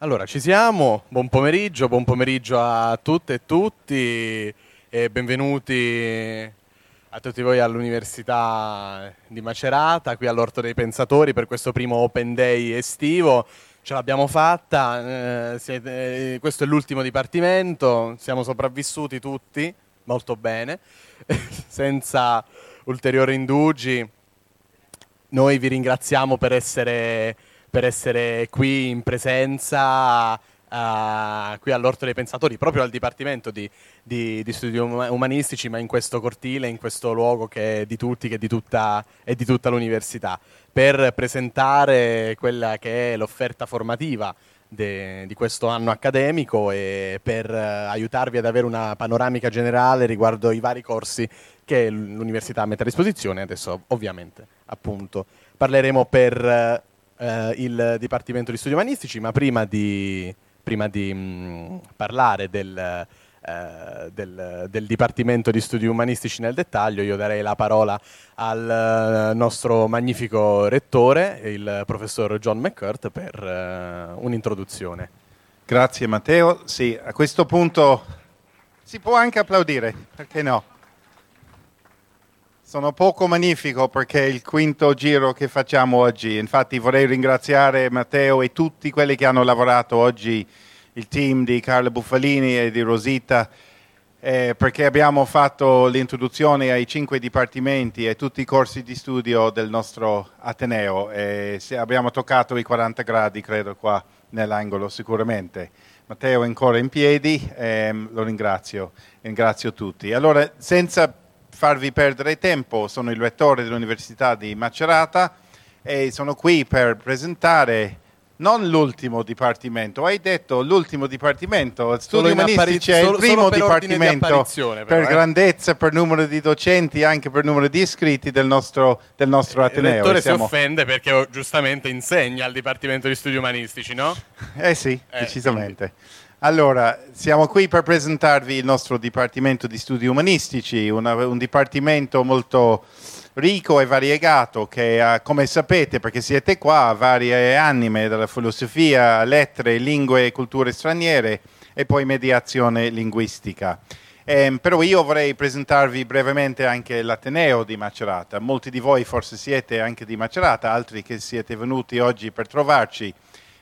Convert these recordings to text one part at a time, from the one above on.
Allora, ci siamo, buon pomeriggio, buon pomeriggio a tutte e tutti e benvenuti a tutti voi all'Università di Macerata, qui all'Orto dei Pensatori per questo primo Open Day estivo. Ce l'abbiamo fatta, eh, siete, eh, questo è l'ultimo dipartimento, siamo sopravvissuti tutti molto bene, senza ulteriori indugi. Noi vi ringraziamo per essere per essere qui in presenza uh, qui all'Orto dei Pensatori, proprio al Dipartimento di, di, di, Studi Umanistici, ma in questo cortile, in questo luogo che è di tutti, che è di tutta, è di tutta l'università, per presentare quella che è l'offerta formativa De, di questo anno accademico e per uh, aiutarvi ad avere una panoramica generale riguardo i vari corsi che l'università mette a disposizione. Adesso ovviamente appunto parleremo per eh, il Dipartimento di Studi Umanistici, ma prima di, prima di mh, mm, parlare del, eh, del, del, Dipartimento di Studi Umanistici nel dettaglio, io darei la parola al uh, nostro magnifico rettore, il professor John McCurt, per uh, un'introduzione. Grazie Matteo. Sì, a questo punto si può anche applaudire, perché no? Sono poco magnifico perché è il quinto giro che facciamo oggi. Infatti vorrei ringraziare Matteo e tutti quelli che hanno lavorato oggi, il team di Carlo Buffalini e di Rosita, eh, perché abbiamo fatto l'introduzione ai cinque dipartimenti e tutti i corsi di studio del nostro Ateneo. E abbiamo toccato i 40 gradi, credo, qua nell'angolo sicuramente. Matteo è ancora in piedi, ehm, lo ringrazio, ringrazio tutti. Allora, senza farvi perdere tempo, sono il rettore dell'Università di Macerata e sono qui per presentare non l'ultimo dipartimento, hai detto l'ultimo dipartimento, studi umanistici è il primo dipartimento di per eh? grandezza, per numero di docenti, anche per numero di iscritti del nostro, del nostro Ateneo. Il rettore siamo... si offende perché oh, giustamente insegna al Dipartimento di Studi Umanistici, no? Eh sì, eh, decisamente. Quindi. Allora, siamo qui per presentarvi il nostro Dipartimento di Studi Umanistici, una, un dipartimento molto ricco e variegato che, come sapete, perché siete qua, ha varie anime, dalla filosofia, lettere, lingue e culture straniere e poi mediazione linguistica. Eh, però io vorrei presentarvi brevemente anche l'Ateneo di Macerata. Molti di voi forse siete anche di Macerata, altri che siete venuti oggi per trovarci.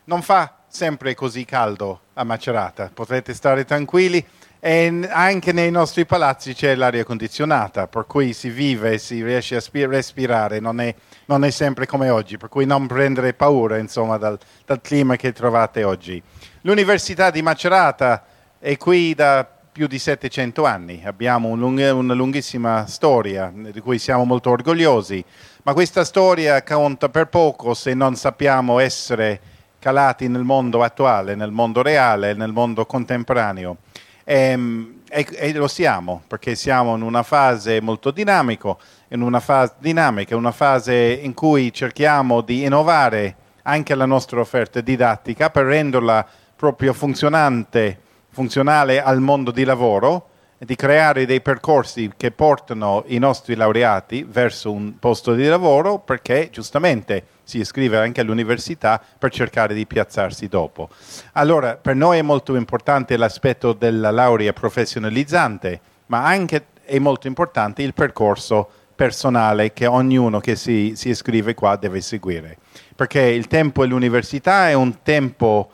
Non fa sempre così caldo a Macerata, potrete stare tranquilli. E anche nei nostri palazzi c'è l'aria condizionata, per cui si vive e si riesce a respirare, non è, non è, sempre come oggi, per cui non prendere paura insomma, dal, dal clima che trovate oggi. L'Università di Macerata è qui da più di 700 anni, abbiamo un lung- una lunghissima storia di cui siamo molto orgogliosi, ma questa storia conta per poco se non sappiamo essere calati nel mondo attuale, nel mondo reale, nel mondo contemporaneo. E, ehm, e, e lo siamo, perché siamo in una fase molto dinamico, in una fase dinamica, una fase in cui cerchiamo di innovare anche la nostra offerta didattica per renderla proprio funzionante, funzionale al mondo di lavoro di creare dei percorsi che portano i nostri laureati verso un posto di lavoro perché giustamente si iscrive anche all'università per cercare di piazzarsi dopo. Allora, per noi è molto importante l'aspetto della laurea professionalizzante, ma anche è molto importante il percorso personale che ognuno che si, si iscrive qua deve seguire. Perché il tempo all'università è un tempo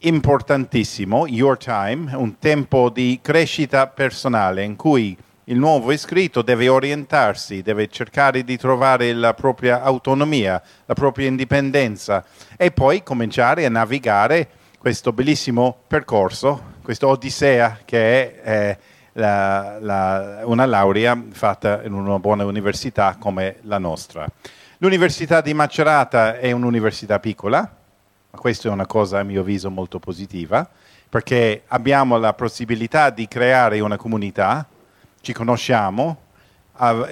importantissimo, Your Time, un tempo di crescita personale in cui il nuovo iscritto deve orientarsi, deve cercare di trovare la propria autonomia, la propria indipendenza e poi cominciare a navigare questo bellissimo percorso, questa odissea che è eh, la, la, una laurea fatta in una buona università come la nostra. L'Università di Macerata è un'università piccola, questa è una cosa a mio avviso molto positiva, perché abbiamo la possibilità di creare una comunità, ci conosciamo,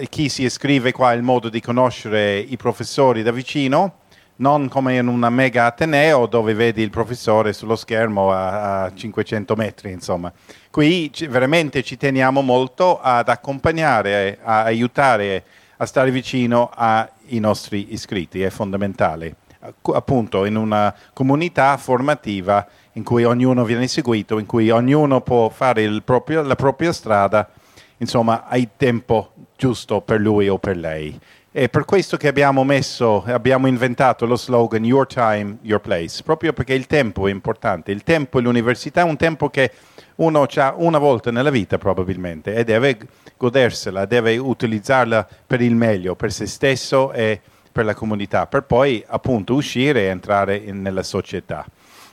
chi si iscrive qua ha il modo di conoscere i professori da vicino, non come in una mega ateneo dove vedi il professore sullo schermo a, a 500 metri, insomma. Qui veramente ci teniamo molto ad accompagnare, a aiutare a stare vicino ai nostri iscritti, è fondamentale appunto in una comunità formativa in cui ognuno viene seguito, in cui ognuno può fare proprio, la propria strada, insomma, hai tempo giusto per lui o per lei. È per questo che abbiamo messo, abbiamo inventato lo slogan Your Time, Your Place, proprio perché il tempo è importante. Il tempo e l'università è un tempo che uno ha una volta nella vita probabilmente e deve godersela, deve utilizzarla per il meglio, per se stesso e per la comunità, per poi appunto uscire e entrare in, nella società.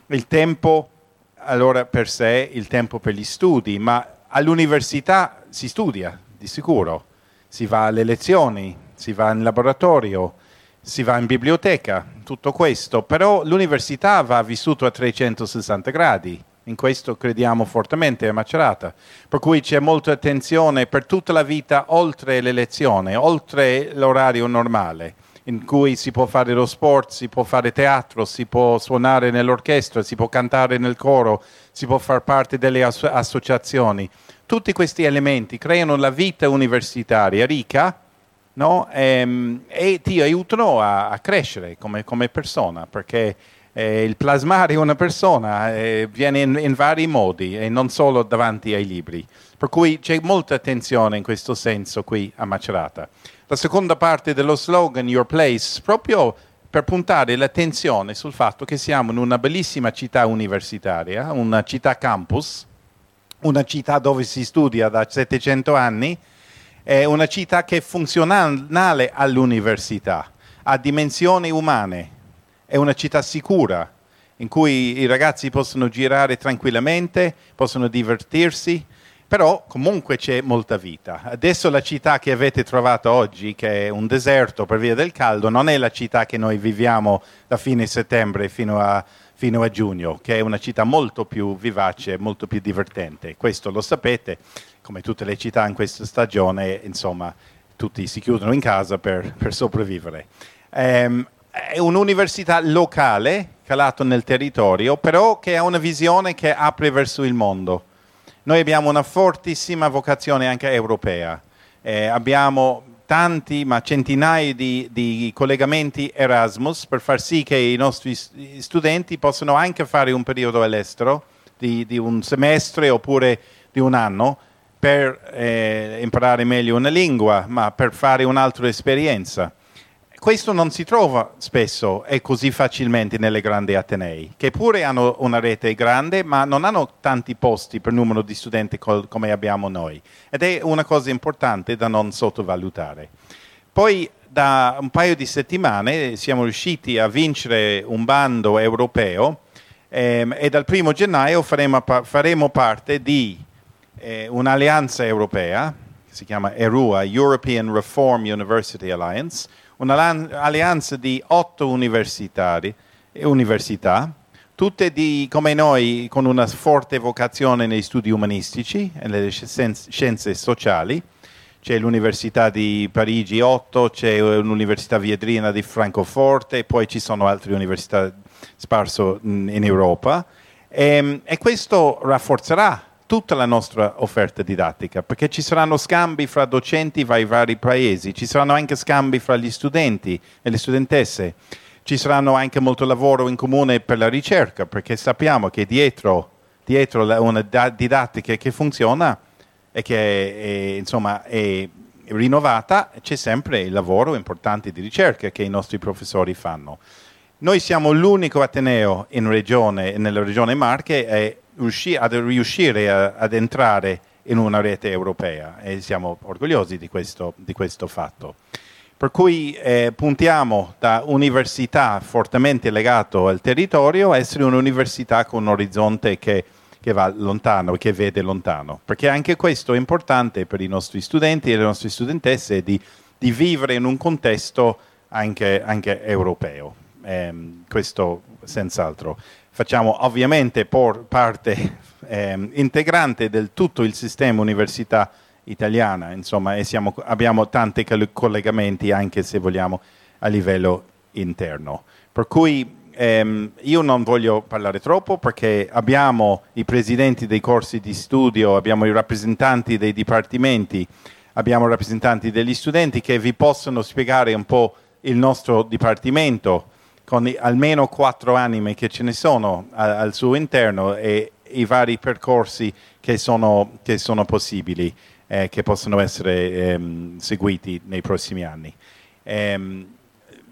Il tempo allora per sé, il tempo per gli studi, ma all'università si studia di sicuro, si va alle lezioni, si va in laboratorio, si va in biblioteca, tutto questo, però l'università va vissuto a 360 gradi, in questo crediamo fortemente a Macerata, per cui c'è molta attenzione per tutta la vita oltre le lezioni, oltre l'orario normale, in cui si può fare lo sport, si può fare teatro, si può suonare nell'orchestra, si può cantare nel coro, si può far parte delle asso- associazioni. Tutti questi elementi creano la vita universitaria ricca no? e, ehm, e, ti aiutano a, a crescere come, come, persona, perché eh, il plasmare una persona eh, viene in, in, vari modi e non solo davanti ai libri. Per cui c'è molta attenzione in questo senso qui a Macerata. La seconda parte dello slogan Your Place, proprio per puntare l'attenzione sul fatto che siamo in una bellissima città universitaria, una città campus, una città dove si studia da 700 anni, è una città che è funzionale all'università, ha dimensioni umane, è una città sicura in cui i ragazzi possono girare tranquillamente, possono divertirsi, però comunque c'è molta vita. Adesso la città che avete trovato oggi, che è un deserto per via del caldo, non è la città che noi viviamo da fine settembre fino a, fino a giugno, che è una città molto più vivace, molto più divertente. Questo lo sapete come tutte le città in questa stagione, insomma, tutti si chiudono in casa per, per sopravvivere. Um, è un'università locale, calato nel territorio, però che ha una visione che apre verso il mondo. Noi abbiamo una fortissima vocazione anche europea. Eh, abbiamo tanti, ma centinaia di, di, collegamenti Erasmus per far sì che i nostri studenti possano anche fare un periodo all'estero di, di un semestre oppure di un anno per eh, imparare meglio una lingua, ma per fare un'altra esperienza. Questo non si trova spesso e così facilmente nelle grandi atenei, che pure hanno una rete grande, ma non hanno tanti posti per numero di studenti col, come abbiamo noi. Ed è una cosa importante da non sottovalutare. Poi da un paio di settimane siamo riusciti a vincere un bando europeo ehm, e dal primo gennaio faremo, faremo parte di eh, un'alleanza europea, che si chiama ERUA, European Reform University Alliance, un'alleanza di otto università, tutte di, come noi con una forte vocazione nei studi umanistici e nelle scienze sociali. C'è l'Università di Parigi 8, c'è l'Università Viedrina di Francoforte, poi ci sono altre università sparse in Europa. E, ehm, e questo rafforzerà tutta la nostra offerta didattica, perché ci saranno scambi fra docenti fra i vari paesi, ci saranno anche scambi fra gli studenti e le studentesse, ci saranno anche molto lavoro in comune per la ricerca, perché sappiamo che dietro, dietro una didattica che funziona e che è, insomma, è rinnovata c'è sempre il lavoro importante di ricerca che i nostri professori fanno. Noi siamo l'unico Ateneo in regione, nella regione Marche e ad riuscire a, ad entrare in una rete europea e siamo orgogliosi di questo, di questo fatto. Per cui eh, puntiamo da università fortemente legato al territorio a essere un'università con un orizzonte che, che va lontano, che vede lontano, perché anche questo è importante per i nostri studenti e le nostre studentesse di, di vivere in un contesto anche, anche europeo. Eh, questo senz'altro facciamo ovviamente parte eh, integrante del tutto il sistema università italiana, insomma, e siamo, abbiamo tanti collegamenti anche se vogliamo a livello interno. Per cui ehm, io non voglio parlare troppo perché abbiamo i presidenti dei corsi di studio, abbiamo i rappresentanti dei dipartimenti, abbiamo i rappresentanti degli studenti che vi possono spiegare un po' il nostro dipartimento con almeno quattro anime che ce ne sono a, al suo interno e i vari percorsi che sono, che sono possibili, eh, che possono essere ehm, seguiti nei prossimi anni. Ehm,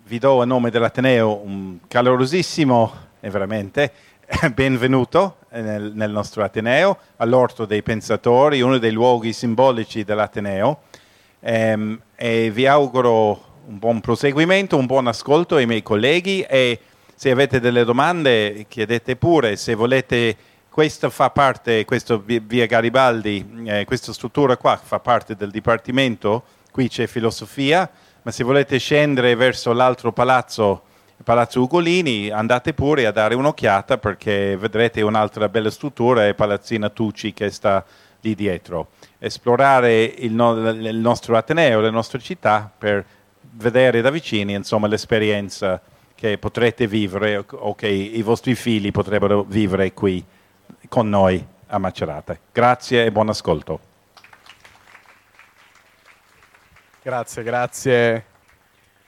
vi do a nome dell'Ateneo un calorosissimo e veramente benvenuto nel, nel, nostro Ateneo, all'Orto dei Pensatori, uno dei luoghi simbolici dell'Ateneo. Ehm, e vi auguro un buon proseguimento, un buon ascolto ai miei colleghi e se avete delle domande chiedete pure, se volete questo fa parte, questo via Garibaldi, eh, questa struttura qua fa parte del Dipartimento, qui c'è filosofia, ma se volete scendere verso l'altro palazzo, Palazzo Ugolini, andate pure a dare un'occhiata perché vedrete un'altra bella struttura, è Palazzina Tucci che sta lì dietro. Esplorare il, no- il nostro Ateneo, le nostre città per vedere da vicini insomma, l'esperienza che potrete vivere o che i vostri figli potrebbero vivere qui con noi a Macerata. Grazie e buon ascolto. Grazie, grazie.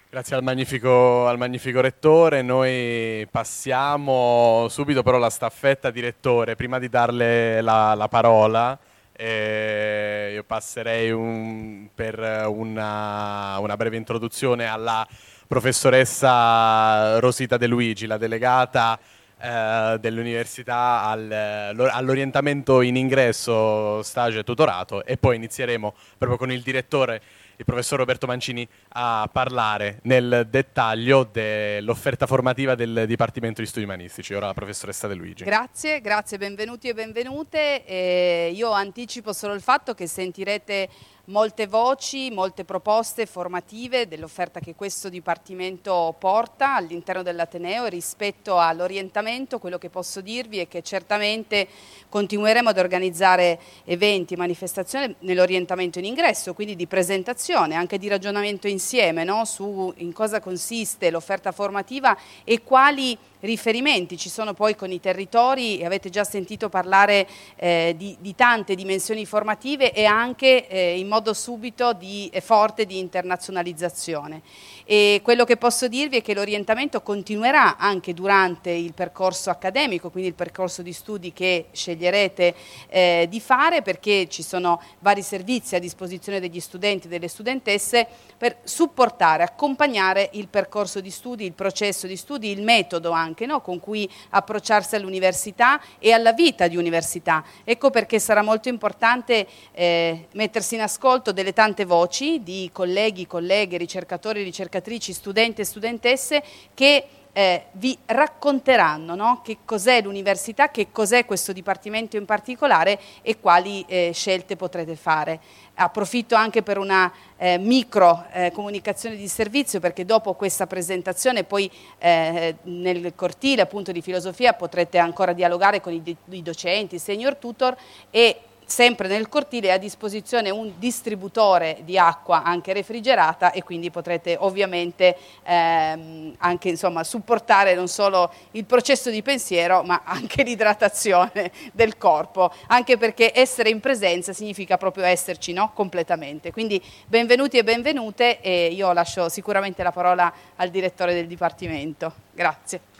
Grazie al magnifico, al magnifico, rettore. Noi passiamo subito però la staffetta direttore. Prima di darle la, la parola, eh, io passerei un, per una, una, breve introduzione alla professoressa Rosita De Luigi, la delegata eh, dell'università al, all'orientamento in ingresso, stage e tutorato e poi inizieremo proprio con il direttore il professor Roberto Mancini a parlare nel dettaglio dell'offerta formativa del Dipartimento di Studi Umanistici. Ora la professoressa De Luigi. Grazie, grazie, benvenuti e benvenute. Eh, io anticipo solo il fatto che sentirete molte voci, molte proposte formative dell'offerta che questo Dipartimento porta all'interno dell'Ateneo rispetto all'orientamento, quello che posso dirvi è che certamente continueremo ad organizzare eventi, manifestazioni nell'orientamento in ingresso, quindi di presentazione, anche di ragionamento insieme no? su in cosa consiste l'offerta formativa e quali riferimenti ci sono poi con i territori e avete già sentito parlare eh, di, di, tante dimensioni formative e anche eh, in subito di, forte di internazionalizzazione. E quello che posso dirvi è che l'orientamento continuerà anche durante il percorso accademico, quindi il percorso di studi che sceglierete eh, di fare perché ci sono vari servizi a disposizione degli studenti e delle studentesse per supportare, accompagnare il percorso di studi, il processo di studi, il metodo anche no? con cui approcciarsi all'università e alla vita di università. Ecco perché sarà molto importante eh, mettersi in ascolto delle tante voci di colleghi, colleghe, ricercatori, ricercatori ricercatrici, studenti e studentesse che eh, vi racconteranno no? che cos'è l'università, che cos'è questo dipartimento in particolare e quali eh, scelte potrete fare. Approfitto anche per una eh, micro eh, comunicazione di servizio perché dopo questa presentazione poi eh, nel cortile appunto di filosofia potrete ancora dialogare con i, i docenti, i senior tutor e sempre nel cortile è a disposizione un distributore di acqua anche refrigerata e quindi potrete ovviamente ehm, anche insomma, supportare non solo il processo di pensiero ma anche l'idratazione del corpo, anche perché essere in presenza significa proprio esserci no? completamente. Quindi benvenuti e benvenute e io lascio sicuramente la parola al direttore del Dipartimento. Grazie.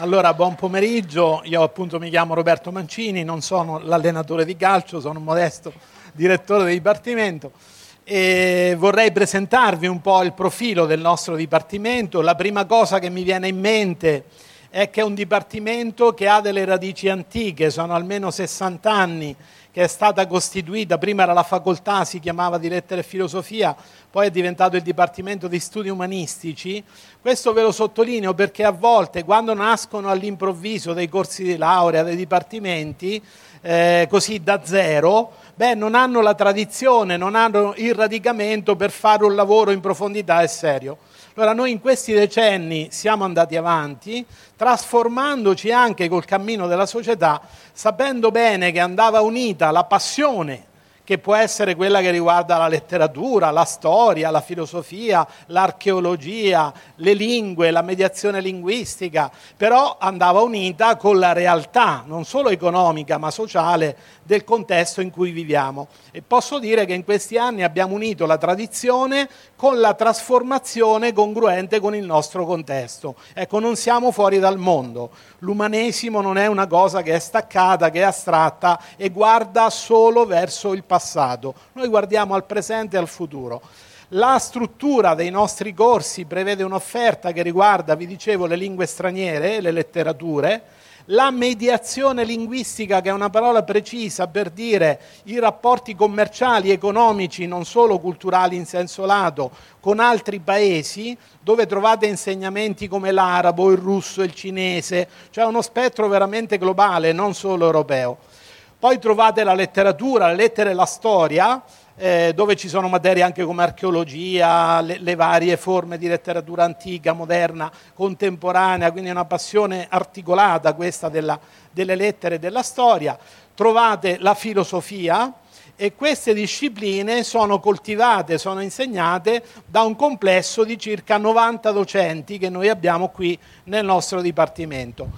Allora, buon pomeriggio, io appunto mi chiamo Roberto Mancini, non sono l'allenatore di calcio, sono un modesto direttore del Dipartimento e vorrei presentarvi un po' il profilo del nostro Dipartimento. La prima cosa che mi viene in mente è che è un Dipartimento che ha delle radici antiche, sono almeno 60 anni che è stata costituita, prima era la facoltà, si chiamava di lettere e filosofia, poi è diventato il Dipartimento di Studi Umanistici. Questo ve lo sottolineo perché a volte quando nascono all'improvviso dei corsi di laurea, dei dipartimenti, eh, così da zero, beh, non hanno la tradizione, non hanno il radicamento per fare un lavoro in profondità e serio. Allora noi in questi decenni siamo andati avanti, trasformandoci anche col cammino della società, sapendo bene che andava unita la passione che può essere quella che riguarda la letteratura, la storia, la filosofia, l'archeologia, le lingue, la mediazione linguistica, però andava unita con la realtà, non solo economica ma sociale, del contesto in cui viviamo. E posso dire che in questi anni abbiamo unito la tradizione con la trasformazione congruente con il nostro contesto. Ecco, non siamo fuori dal mondo. L'umanesimo non è una cosa che è staccata, che è astratta e guarda solo verso il passato. Noi guardiamo al presente e al futuro. La struttura dei nostri corsi prevede un'offerta che riguarda, vi dicevo, le lingue straniere, le letterature, la mediazione linguistica, che è una parola precisa per dire i rapporti commerciali, economici, non solo culturali in senso lato, con altri paesi, dove trovate insegnamenti come l'arabo, il russo, il cinese, cioè uno spettro veramente globale, non solo europeo. Poi trovate la letteratura, le lettere e la storia, eh, dove ci sono materie anche come archeologia, le, le, varie forme di letteratura antica, moderna, contemporanea, quindi una passione articolata questa della, delle lettere e della storia. Trovate la filosofia e queste discipline sono coltivate, sono insegnate da un complesso di circa 90 docenti che noi abbiamo qui nel nostro dipartimento.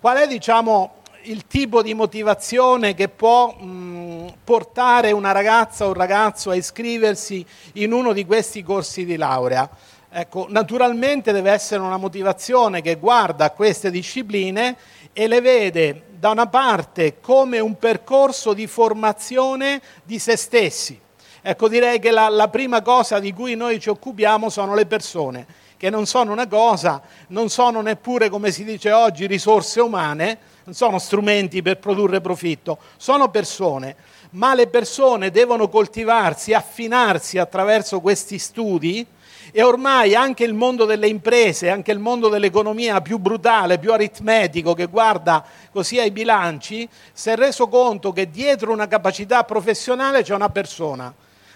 Qual è diciamo, il tipo di motivazione che può mh, portare una ragazza o un ragazzo a iscriversi in uno di questi corsi di laurea. Ecco, naturalmente deve essere una motivazione che guarda queste discipline e le vede da una parte come un percorso di formazione di se stessi. Ecco, direi che la, la prima cosa di cui noi ci occupiamo sono le persone, che non sono una cosa, non sono neppure, come si dice oggi, risorse umane, non sono strumenti per produrre profitto, sono persone, ma le persone devono coltivarsi, affinarsi attraverso questi studi e ormai anche il mondo delle imprese, anche il mondo dell'economia più brutale, più aritmetico, che guarda così ai bilanci, si è reso conto che dietro una capacità professionale c'è una persona.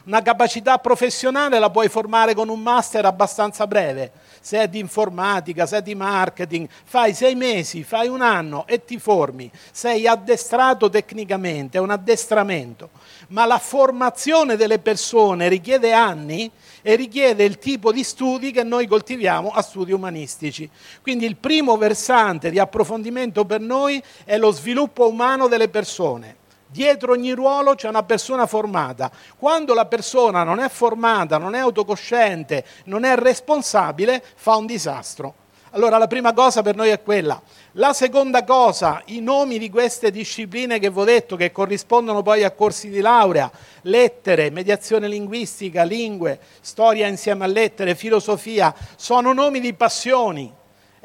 Una capacità professionale la puoi formare con un master abbastanza breve. Se è di informatica, se è di marketing, fai sei mesi, fai un anno e ti formi, sei addestrato tecnicamente, è un addestramento, ma la formazione delle persone richiede anni e richiede il tipo di studi che noi coltiviamo a studi umanistici. Quindi il primo versante di approfondimento per noi è lo sviluppo umano delle persone Dietro ogni ruolo c'è una persona formata. Quando la persona non è formata, non è autocosciente, non è responsabile, fa un disastro. Allora la prima cosa per noi è quella. La seconda cosa, i nomi di queste discipline che vi ho detto, che corrispondono poi a corsi di laurea, lettere, mediazione linguistica, lingue, storia insieme a lettere, filosofia, sono nomi di passioni,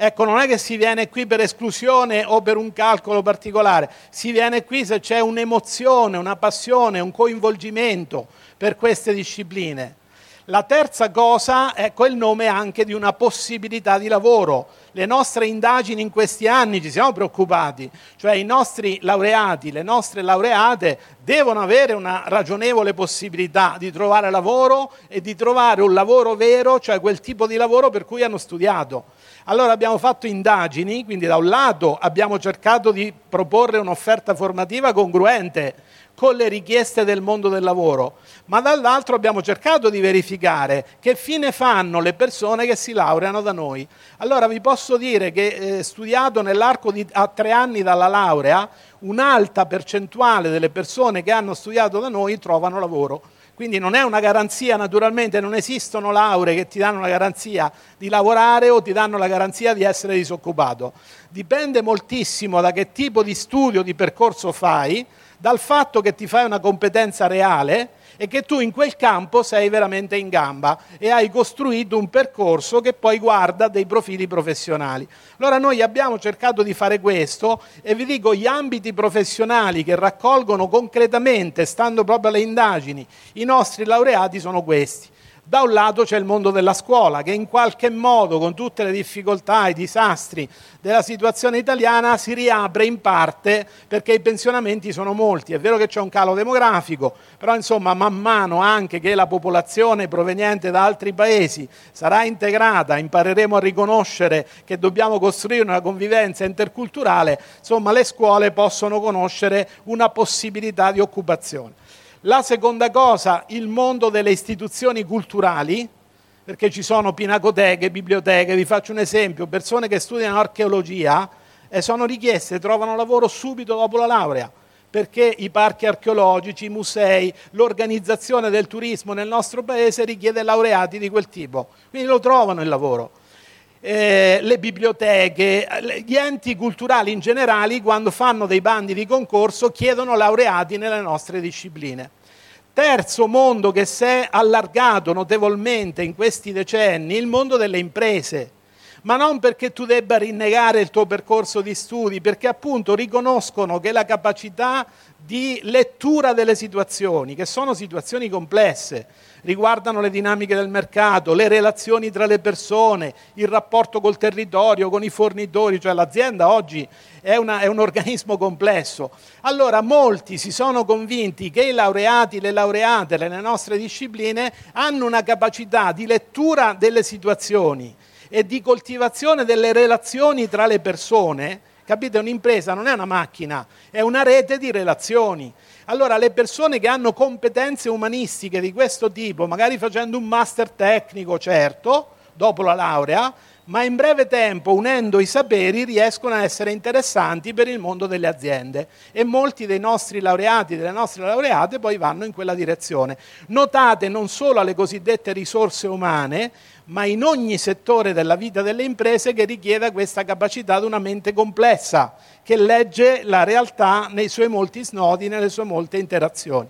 Ecco, non è che si viene qui per esclusione o per un calcolo particolare, si viene qui se c'è un'emozione, una passione, un coinvolgimento per queste discipline. La terza cosa è quel nome anche di una possibilità di lavoro. Le nostre indagini in questi anni ci siamo preoccupati, cioè i nostri laureati, le nostre laureate devono avere una ragionevole possibilità di trovare lavoro e di trovare un lavoro vero, cioè quel tipo di lavoro per cui hanno studiato. Allora abbiamo fatto indagini, quindi da un lato abbiamo cercato di proporre un'offerta formativa congruente con le richieste del mondo del lavoro, ma dall'altro abbiamo cercato di verificare che fine fanno le persone che si laureano da noi. Allora vi posso dire che eh, studiato nell'arco di a tre anni dalla laurea, un'alta percentuale delle persone che hanno studiato da noi trovano lavoro. Quindi non è una garanzia, naturalmente non esistono lauree che ti danno la garanzia di lavorare o ti danno la garanzia di essere disoccupato. Dipende moltissimo da che tipo di studio, di percorso fai, dal fatto che ti fai una competenza reale e che tu in quel campo sei veramente in gamba e hai costruito un percorso che poi guarda dei profili professionali. Allora noi abbiamo cercato di fare questo e vi dico gli ambiti professionali che raccolgono concretamente, stando proprio alle indagini, i nostri laureati sono questi. Da un lato c'è il mondo della scuola che in qualche modo, con tutte le difficoltà e i disastri della situazione italiana, si riapre in parte perché i pensionamenti sono molti. È vero che c'è un calo demografico, però insomma man mano anche che la popolazione proveniente da altri paesi sarà integrata, impareremo a riconoscere che dobbiamo costruire una convivenza interculturale, insomma le scuole possono conoscere una possibilità di occupazione. La seconda cosa, il mondo delle istituzioni culturali, perché ci sono pinacoteche, biblioteche, vi faccio un esempio, persone che studiano archeologia e sono richieste, trovano lavoro subito dopo la laurea, perché i parchi archeologici, i musei, l'organizzazione del turismo nel nostro paese richiede laureati di quel tipo, quindi lo trovano il lavoro. Eh, le biblioteche, gli enti culturali in generale, quando fanno dei bandi di concorso, chiedono laureati nelle nostre discipline. Terzo mondo che si è allargato notevolmente in questi decenni, il mondo delle imprese ma non perché tu debba rinnegare il tuo percorso di studi, perché appunto riconoscono che la capacità di lettura delle situazioni, che sono situazioni complesse, riguardano le dinamiche del mercato, le relazioni tra le persone, il rapporto col territorio, con i fornitori, cioè l'azienda oggi è, una, è un organismo complesso. Allora molti si sono convinti che i laureati, le laureate nelle nostre discipline hanno una capacità di lettura delle situazioni e di coltivazione delle relazioni tra le persone, capite? Un'impresa non è una macchina, è una rete di relazioni. Allora le persone che hanno competenze umanistiche di questo tipo, magari facendo un master tecnico, certo, dopo la laurea, ma in breve tempo, unendo i saperi, riescono a essere interessanti per il mondo delle aziende e molti dei nostri laureati, delle nostre laureate, poi vanno in quella direzione. Notate non solo alle cosiddette risorse umane, ma in ogni settore della vita delle imprese che richieda questa capacità di una mente complessa, che legge la realtà nei suoi molti snodi, nelle sue molte interazioni.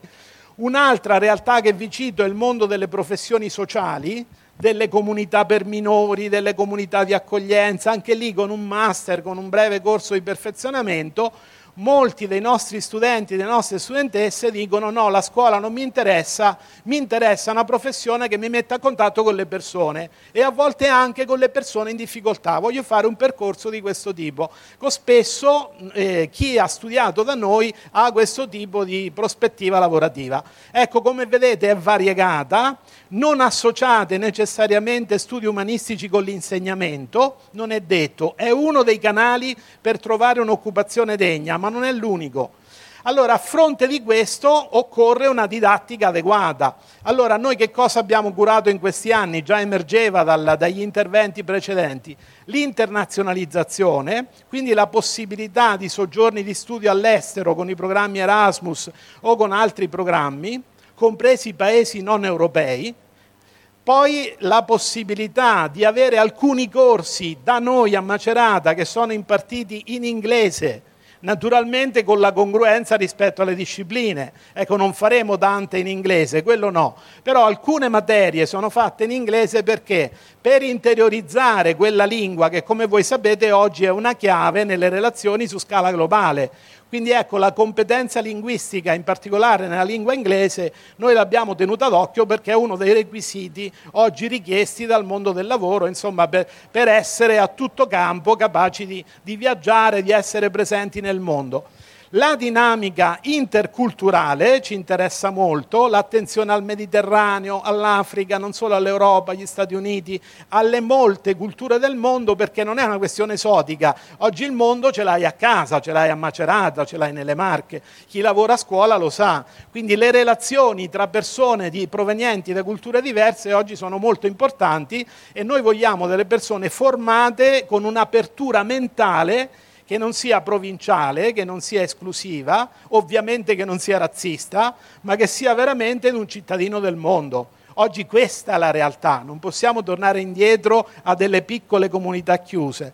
Un'altra realtà che vi cito è il mondo delle professioni sociali, delle comunità per minori, delle comunità di accoglienza, anche lì con un master, con un breve corso di perfezionamento, molti dei nostri studenti, delle nostre studentesse dicono no, la scuola non mi interessa, mi interessa una professione che mi metta a contatto con le persone e a volte anche con le persone in difficoltà, voglio fare un percorso di questo tipo. Spesso eh, chi ha studiato da noi ha questo tipo di prospettiva lavorativa. Ecco, come vedete è variegata, non associate necessariamente studi umanistici con l'insegnamento, non è detto, è uno dei canali per trovare un'occupazione degna, ma non è l'unico. Allora, a fronte di questo occorre una didattica adeguata. Allora, noi che cosa abbiamo curato in questi anni? Già emergeva dal, dagli interventi precedenti. L'internazionalizzazione, quindi la possibilità di soggiorni di studio all'estero con i programmi Erasmus o con altri programmi, compresi i paesi non europei, poi la possibilità di avere alcuni corsi da noi a Macerata che sono impartiti in inglese, naturalmente con la congruenza rispetto alle discipline. Ecco, non faremo Dante in inglese, quello no, però alcune materie sono fatte in inglese perché? Per interiorizzare quella lingua che come voi sapete oggi è una chiave nelle relazioni su scala globale. Quindi ecco, la competenza linguistica, in particolare nella lingua inglese, noi l'abbiamo tenuta d'occhio perché è uno dei requisiti oggi richiesti dal mondo del lavoro, insomma, per, per essere a tutto campo capaci di, di viaggiare, di essere presenti nel mondo. La dinamica interculturale ci interessa molto, l'attenzione al Mediterraneo, all'Africa, non solo all'Europa, agli Stati Uniti, alle molte culture del mondo perché non è una questione esotica. Oggi il mondo ce l'hai a casa, ce l'hai a Macerata, ce l'hai nelle Marche. Chi lavora a scuola lo sa. Quindi le relazioni tra persone di, provenienti da culture diverse oggi sono molto importanti e noi vogliamo delle persone formate con un'apertura mentale che non sia provinciale, che non sia esclusiva, ovviamente che non sia razzista, ma che sia veramente un cittadino del mondo. Oggi questa è la realtà, non possiamo tornare indietro a delle piccole comunità chiuse.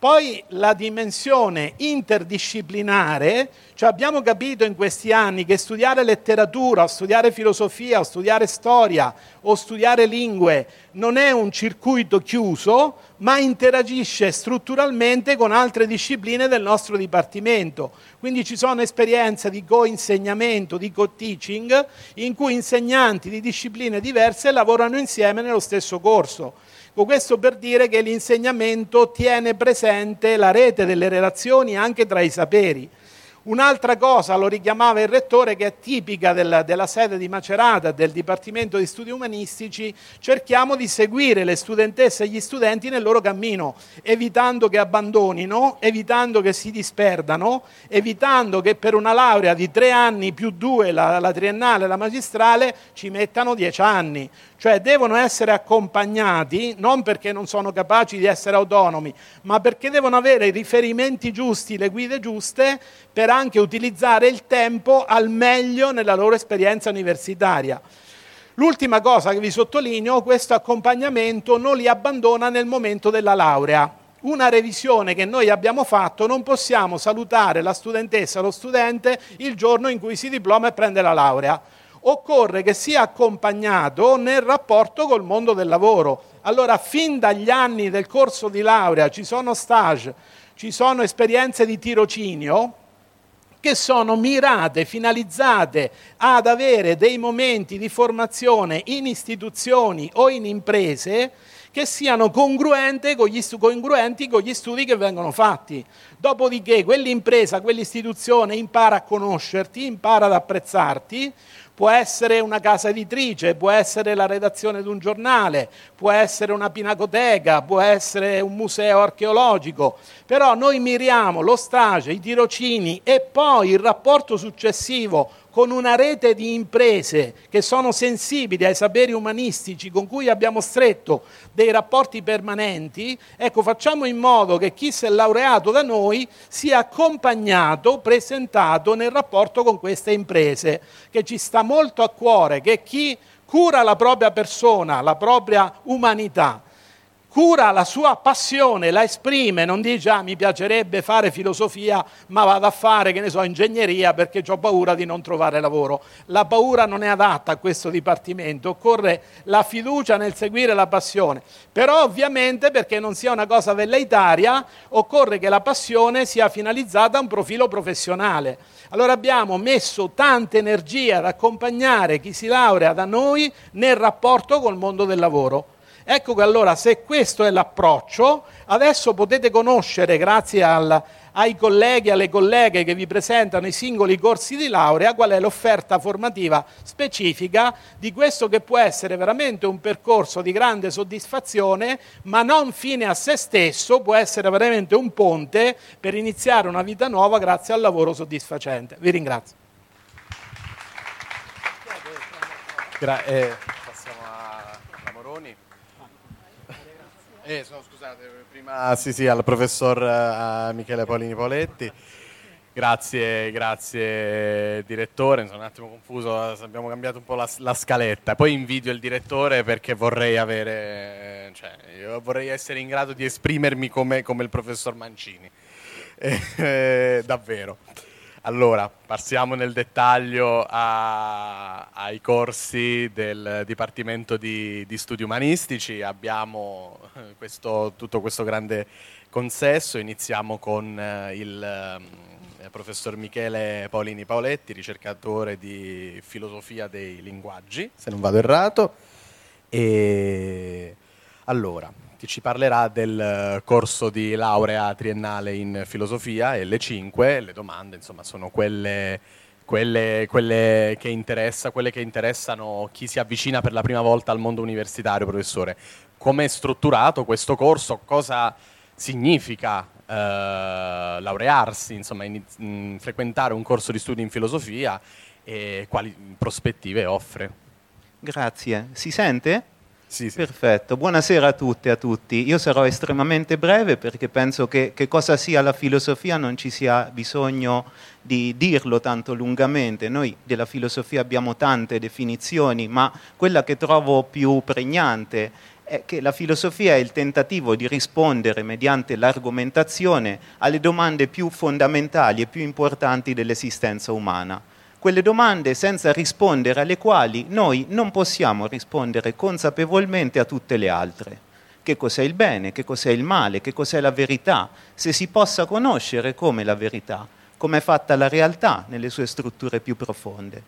Poi la dimensione interdisciplinare, cioè abbiamo capito in questi anni che studiare letteratura, o studiare filosofia, o studiare storia, o studiare lingue non è un circuito chiuso, ma interagisce strutturalmente con altre discipline del nostro dipartimento. Quindi ci sono esperienze di co-insegnamento, di co-teaching, in cui insegnanti di discipline diverse lavorano insieme nello stesso corso. Con questo per dire che l'insegnamento tiene presente la rete delle relazioni anche tra i saperi. Un'altra cosa, lo richiamava il rettore, che è tipica della, della, sede di Macerata, del Dipartimento di Studi Umanistici, cerchiamo di seguire le studentesse e gli studenti nel loro cammino, evitando che abbandonino, evitando che si disperdano, evitando che per una laurea di tre anni più due, la, la triennale e la magistrale, ci mettano dieci anni cioè devono essere accompagnati non perché non sono capaci di essere autonomi, ma perché devono avere i riferimenti giusti, le guide giuste per anche utilizzare il tempo al meglio nella loro esperienza universitaria. L'ultima cosa che vi sottolineo, questo accompagnamento non li abbandona nel momento della laurea. Una revisione che noi abbiamo fatto, non possiamo salutare la studentessa o lo studente il giorno in cui si diploma e prende la laurea occorre che sia accompagnato nel rapporto col mondo del lavoro. Allora, fin dagli anni del corso di laurea ci sono stage, ci sono esperienze di tirocinio che sono mirate, finalizzate ad avere dei momenti di formazione in istituzioni o in imprese che siano congruenti con gli, congruenti con gli studi che vengono fatti. Dopodiché quell'impresa, quell'istituzione impara a conoscerti, impara ad apprezzarti, può essere una casa editrice, può essere la redazione di un giornale, può essere una pinacoteca, può essere un museo archeologico, però noi miriamo lo stage, i tirocini e poi il rapporto successivo con una rete di imprese che sono sensibili ai saperi umanistici con cui abbiamo stretto dei rapporti permanenti, ecco facciamo in modo che chi si è laureato da noi sia accompagnato, presentato nel rapporto con queste imprese, che ci sta molto a cuore, che chi cura la propria persona, la propria umanità, cura la sua passione, la esprime, non dice ah, mi piacerebbe fare filosofia, ma vado a fare, che ne so, ingegneria perché ho paura di non trovare lavoro. La paura non è adatta a questo dipartimento, occorre la fiducia nel seguire la passione. Però ovviamente perché non sia una cosa velleitaria, occorre che la passione sia finalizzata a un profilo professionale. Allora abbiamo messo tante energie ad accompagnare chi si laurea da noi nel rapporto col mondo del lavoro. Ecco che allora se questo è l'approccio, adesso potete conoscere, grazie al, ai colleghi e alle colleghe che vi presentano i singoli corsi di laurea, qual è l'offerta formativa specifica di questo che può essere veramente un percorso di grande soddisfazione, ma non fine a se stesso, può essere veramente un ponte per iniziare una vita nuova grazie al lavoro soddisfacente. Vi ringrazio. Gra- eh. Eh, sono, scusate, prima sì, sì, al professor uh, Michele Paolini Poletti. Grazie, grazie direttore, sono un attimo confuso, abbiamo cambiato un po' la, la scaletta. Poi invidio il direttore perché vorrei avere, cioè, vorrei essere in grado di esprimermi come, come il professor Mancini. Eh, davvero. Allora, passiamo nel dettaglio a, ai corsi del Dipartimento di, di Studi Umanistici. Abbiamo eh, questo, tutto questo grande consesso. Iniziamo con eh, il eh, professor Michele Paolini Paoletti, ricercatore di filosofia dei linguaggi, se non vado errato. E allora, che ci parlerà del eh, corso di laurea triennale in filosofia e le 5, le domande insomma sono quelle, quelle, quelle, che interessa, quelle che interessano chi si avvicina per la prima volta al mondo universitario, professore. Come è strutturato questo corso? Cosa significa eh, laurearsi, insomma, in, in, frequentare un corso di studio in filosofia e quali prospettive offre? Grazie. Si sente? Sì, sì. Perfetto, buonasera a tutte e a tutti. Io sarò estremamente breve perché penso che, che cosa sia la filosofia non ci sia bisogno di dirlo tanto lungamente. Noi della filosofia abbiamo tante definizioni, ma quella che trovo più pregnante è che la filosofia è il tentativo di rispondere mediante l'argomentazione alle domande più fondamentali e più importanti dell'esistenza umana quelle domande senza rispondere alle quali noi non possiamo rispondere consapevolmente a tutte le altre. Che cos'è il bene, che cos'è il male, che cos'è la verità, se si possa conoscere come la verità, come è fatta la realtà nelle sue strutture più profonde.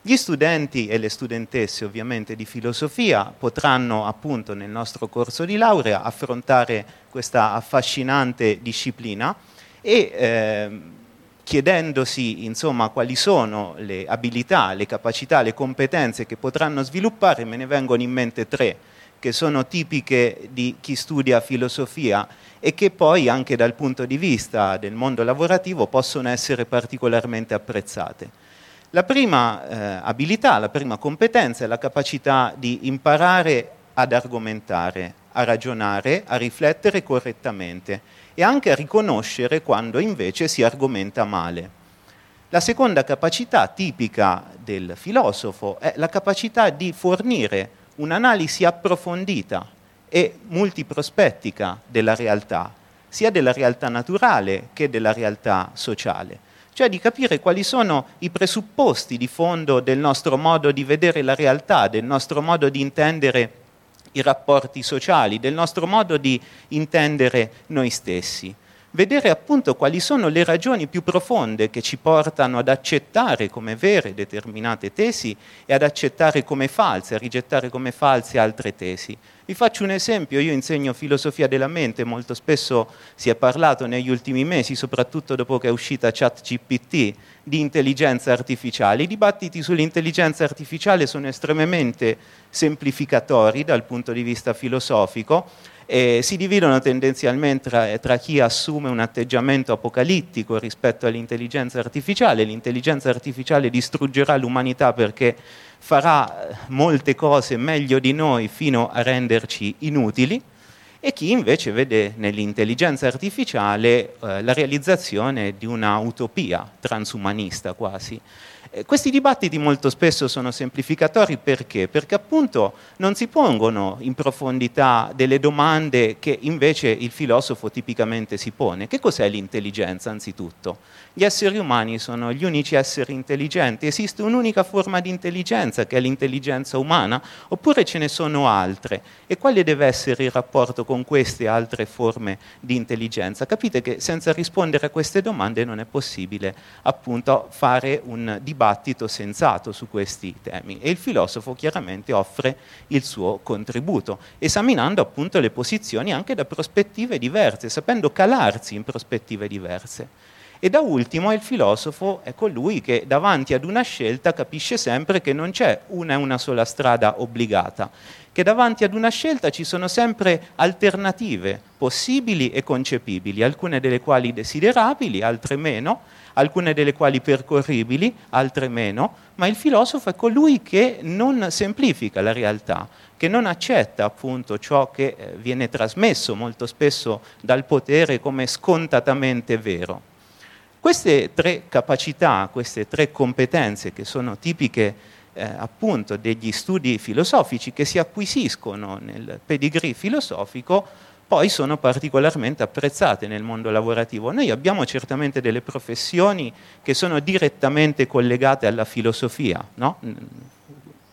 Gli studenti e le studentesse ovviamente di filosofia potranno appunto nel nostro corso di laurea affrontare questa affascinante disciplina e eh, chiedendosi insomma quali sono le abilità, le capacità, le competenze che potranno sviluppare, me ne vengono in mente tre che sono tipiche di chi studia filosofia e che poi anche dal punto di vista del mondo lavorativo possono essere particolarmente apprezzate. La prima eh, abilità, la prima competenza è la capacità di imparare ad argomentare, a ragionare, a riflettere correttamente e anche a riconoscere quando invece si argomenta male. La seconda capacità tipica del filosofo è la capacità di fornire un'analisi approfondita e multiprospettica della realtà, sia della realtà naturale che della realtà sociale, cioè di capire quali sono i presupposti di fondo del nostro modo di vedere la realtà, del nostro modo di intendere i rapporti sociali, del nostro modo di intendere noi stessi vedere appunto quali sono le ragioni più profonde che ci portano ad accettare come vere determinate tesi e ad accettare come false, a rigettare come false altre tesi. Vi faccio un esempio, io insegno filosofia della mente, molto spesso si è parlato negli ultimi mesi, soprattutto dopo che è uscita ChatGPT, di intelligenza artificiale. I dibattiti sull'intelligenza artificiale sono estremamente semplificatori dal punto di vista filosofico, eh, si dividono tendenzialmente tra, tra, chi assume un atteggiamento apocalittico rispetto all'intelligenza artificiale, l'intelligenza artificiale distruggerà l'umanità perché farà molte cose meglio di noi fino a renderci inutili, e chi invece vede nell'intelligenza artificiale eh, la realizzazione di una utopia transumanista quasi. Eh, questi dibattiti molto spesso sono semplificatori perché? Perché appunto non si pongono in profondità delle domande che invece il filosofo tipicamente si pone. Che cos'è l'intelligenza anzitutto? Gli esseri umani sono gli unici esseri intelligenti, esiste un'unica forma di intelligenza che è l'intelligenza umana oppure ce ne sono altre? E quale deve essere il rapporto con queste altre forme di intelligenza? Capite che senza rispondere a queste domande non è possibile appunto fare un dibattito dibattito sensato su questi temi e il filosofo chiaramente offre il suo contributo, esaminando appunto le posizioni anche da prospettive diverse, sapendo calarsi in prospettive diverse. E da ultimo il filosofo è colui che davanti ad una scelta capisce sempre che non c'è una e una sola strada obbligata, che davanti ad una scelta ci sono sempre alternative possibili e concepibili, alcune delle quali desiderabili, altre meno, alcune delle quali percorribili, altre meno, ma il filosofo è colui che non semplifica la realtà, che non accetta appunto ciò che eh, viene trasmesso molto spesso dal potere come scontatamente vero. Queste tre capacità, queste tre competenze che sono tipiche eh, appunto degli studi filosofici che si acquisiscono nel pedigree filosofico, poi sono particolarmente apprezzate nel mondo lavorativo. Noi abbiamo certamente delle professioni che sono direttamente collegate alla filosofia, no?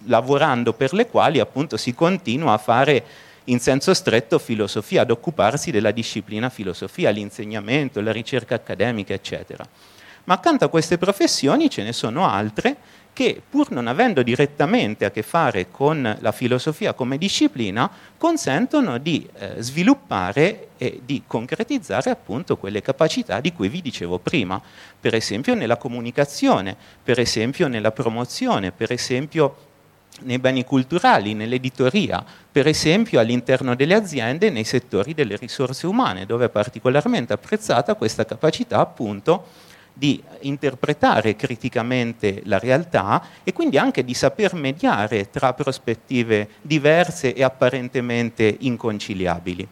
lavorando per le quali appunto si continua a fare in senso stretto filosofia, ad occuparsi della disciplina filosofia, l'insegnamento, la ricerca accademica, eccetera. Ma accanto a queste professioni ce ne sono altre che pur non avendo direttamente a che fare con la filosofia come disciplina, consentono di eh, sviluppare e di concretizzare appunto quelle capacità di cui vi dicevo prima, per esempio nella comunicazione, per esempio nella promozione, per esempio nei beni culturali, nell'editoria, per esempio all'interno delle aziende nei settori delle risorse umane, dove è particolarmente apprezzata questa capacità appunto di interpretare criticamente la realtà e quindi anche di saper mediare tra prospettive diverse e apparentemente inconciliabili.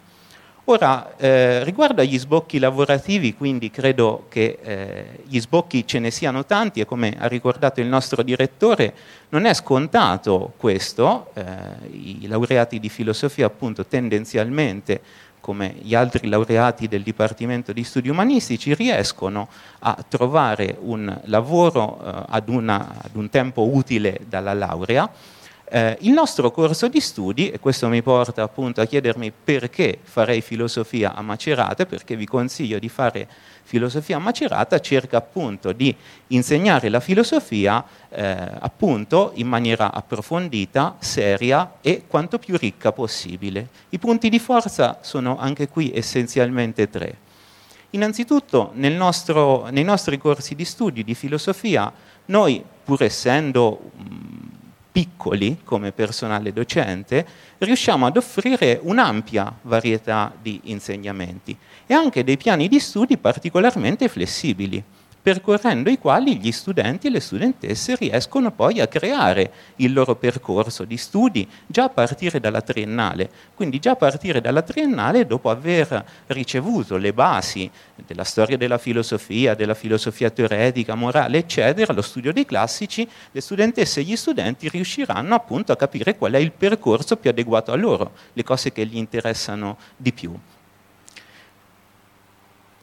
Ora, eh, riguardo agli sbocchi lavorativi, quindi credo che eh, gli sbocchi ce ne siano tanti e come ha ricordato il nostro direttore, non è scontato questo, eh, i laureati di filosofia appunto tendenzialmente come gli altri laureati del Dipartimento di Studi Umanistici, riescono a trovare un lavoro eh, ad, una, ad, un tempo utile dalla laurea. Eh, il nostro corso di studi, e questo mi porta appunto a chiedermi perché farei filosofia a Macerata, perché vi consiglio di fare filosofia a Macerata, cerca appunto di insegnare la filosofia eh, appunto in maniera approfondita, seria e quanto più ricca possibile. I punti di forza sono anche qui essenzialmente tre. Innanzitutto nostro, nei nostri corsi di studio di filosofia noi, pur essendo piccoli come personale docente, riusciamo ad offrire un'ampia varietà di insegnamenti e anche dei piani di studi particolarmente flessibili percorrendo i quali gli studenti e le studentesse riescono poi a creare il loro percorso di studi già a partire dalla triennale. Quindi già a partire dalla triennale, dopo aver ricevuto le basi della storia della filosofia, della filosofia teoretica, morale, eccetera, lo studio dei classici, le studentesse e gli studenti riusciranno appunto a capire qual è il percorso più adeguato a loro, le cose che gli interessano di più.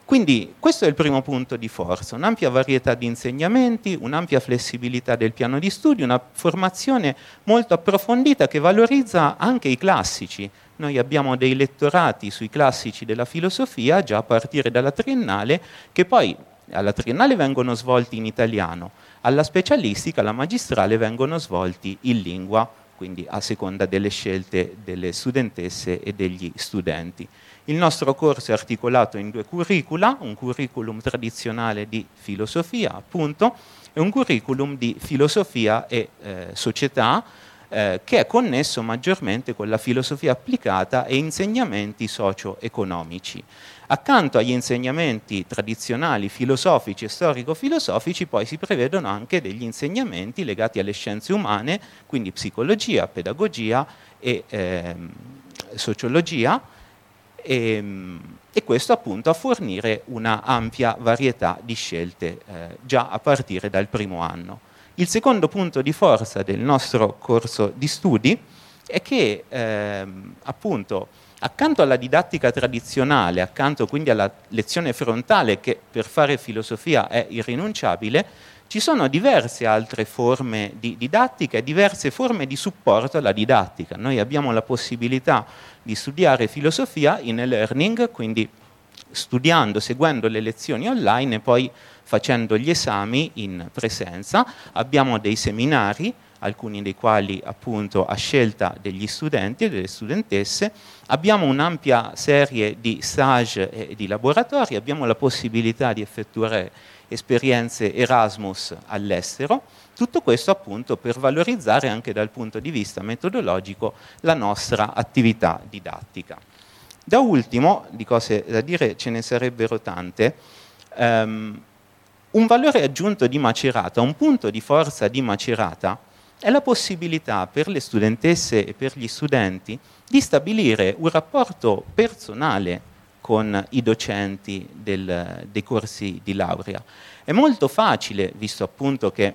Quindi questo è il primo punto di forza, un'ampia varietà di insegnamenti, un'ampia flessibilità del piano di studio, una formazione molto approfondita che valorizza anche i classici. Noi abbiamo dei lettorati sui classici della filosofia già a partire dalla triennale che poi alla triennale vengono svolti in italiano, alla specialistica, alla magistrale vengono svolti in lingua, quindi a seconda delle scelte delle studentesse e degli studenti. Il nostro corso è articolato in due curricula, un curriculum tradizionale di filosofia, appunto, e un curriculum di filosofia e eh, società, eh, che è connesso maggiormente con la filosofia applicata e insegnamenti socio-economici. Accanto agli insegnamenti tradizionali filosofici e storico-filosofici poi si prevedono anche degli insegnamenti legati alle scienze umane, quindi psicologia, pedagogia e eh, sociologia, e, ehm, e, questo appunto a fornire una ampia varietà di scelte eh, già a partire dal primo anno. Il secondo punto di forza del nostro corso di studi è che ehm, appunto accanto alla didattica tradizionale, accanto quindi alla lezione frontale che per fare filosofia è irrinunciabile, ci sono diverse altre forme di didattica e diverse forme di supporto alla didattica. Noi abbiamo la possibilità di studiare filosofia in e-learning, quindi studiando, seguendo le lezioni online e poi facendo gli esami in presenza. Abbiamo dei seminari, alcuni dei quali appunto a scelta degli studenti e delle studentesse. Abbiamo un'ampia serie di stage e di laboratori, abbiamo la possibilità di effettuare esperienze Erasmus all'estero, tutto questo appunto per valorizzare anche dal punto di vista metodologico la nostra attività didattica. Da ultimo, di cose da dire ce ne sarebbero tante, um, un valore aggiunto di Macerata, un punto di forza di Macerata, è la possibilità per le studentesse e per gli studenti di stabilire un rapporto personale con i docenti del, dei corsi di laurea. È molto facile, visto appunto che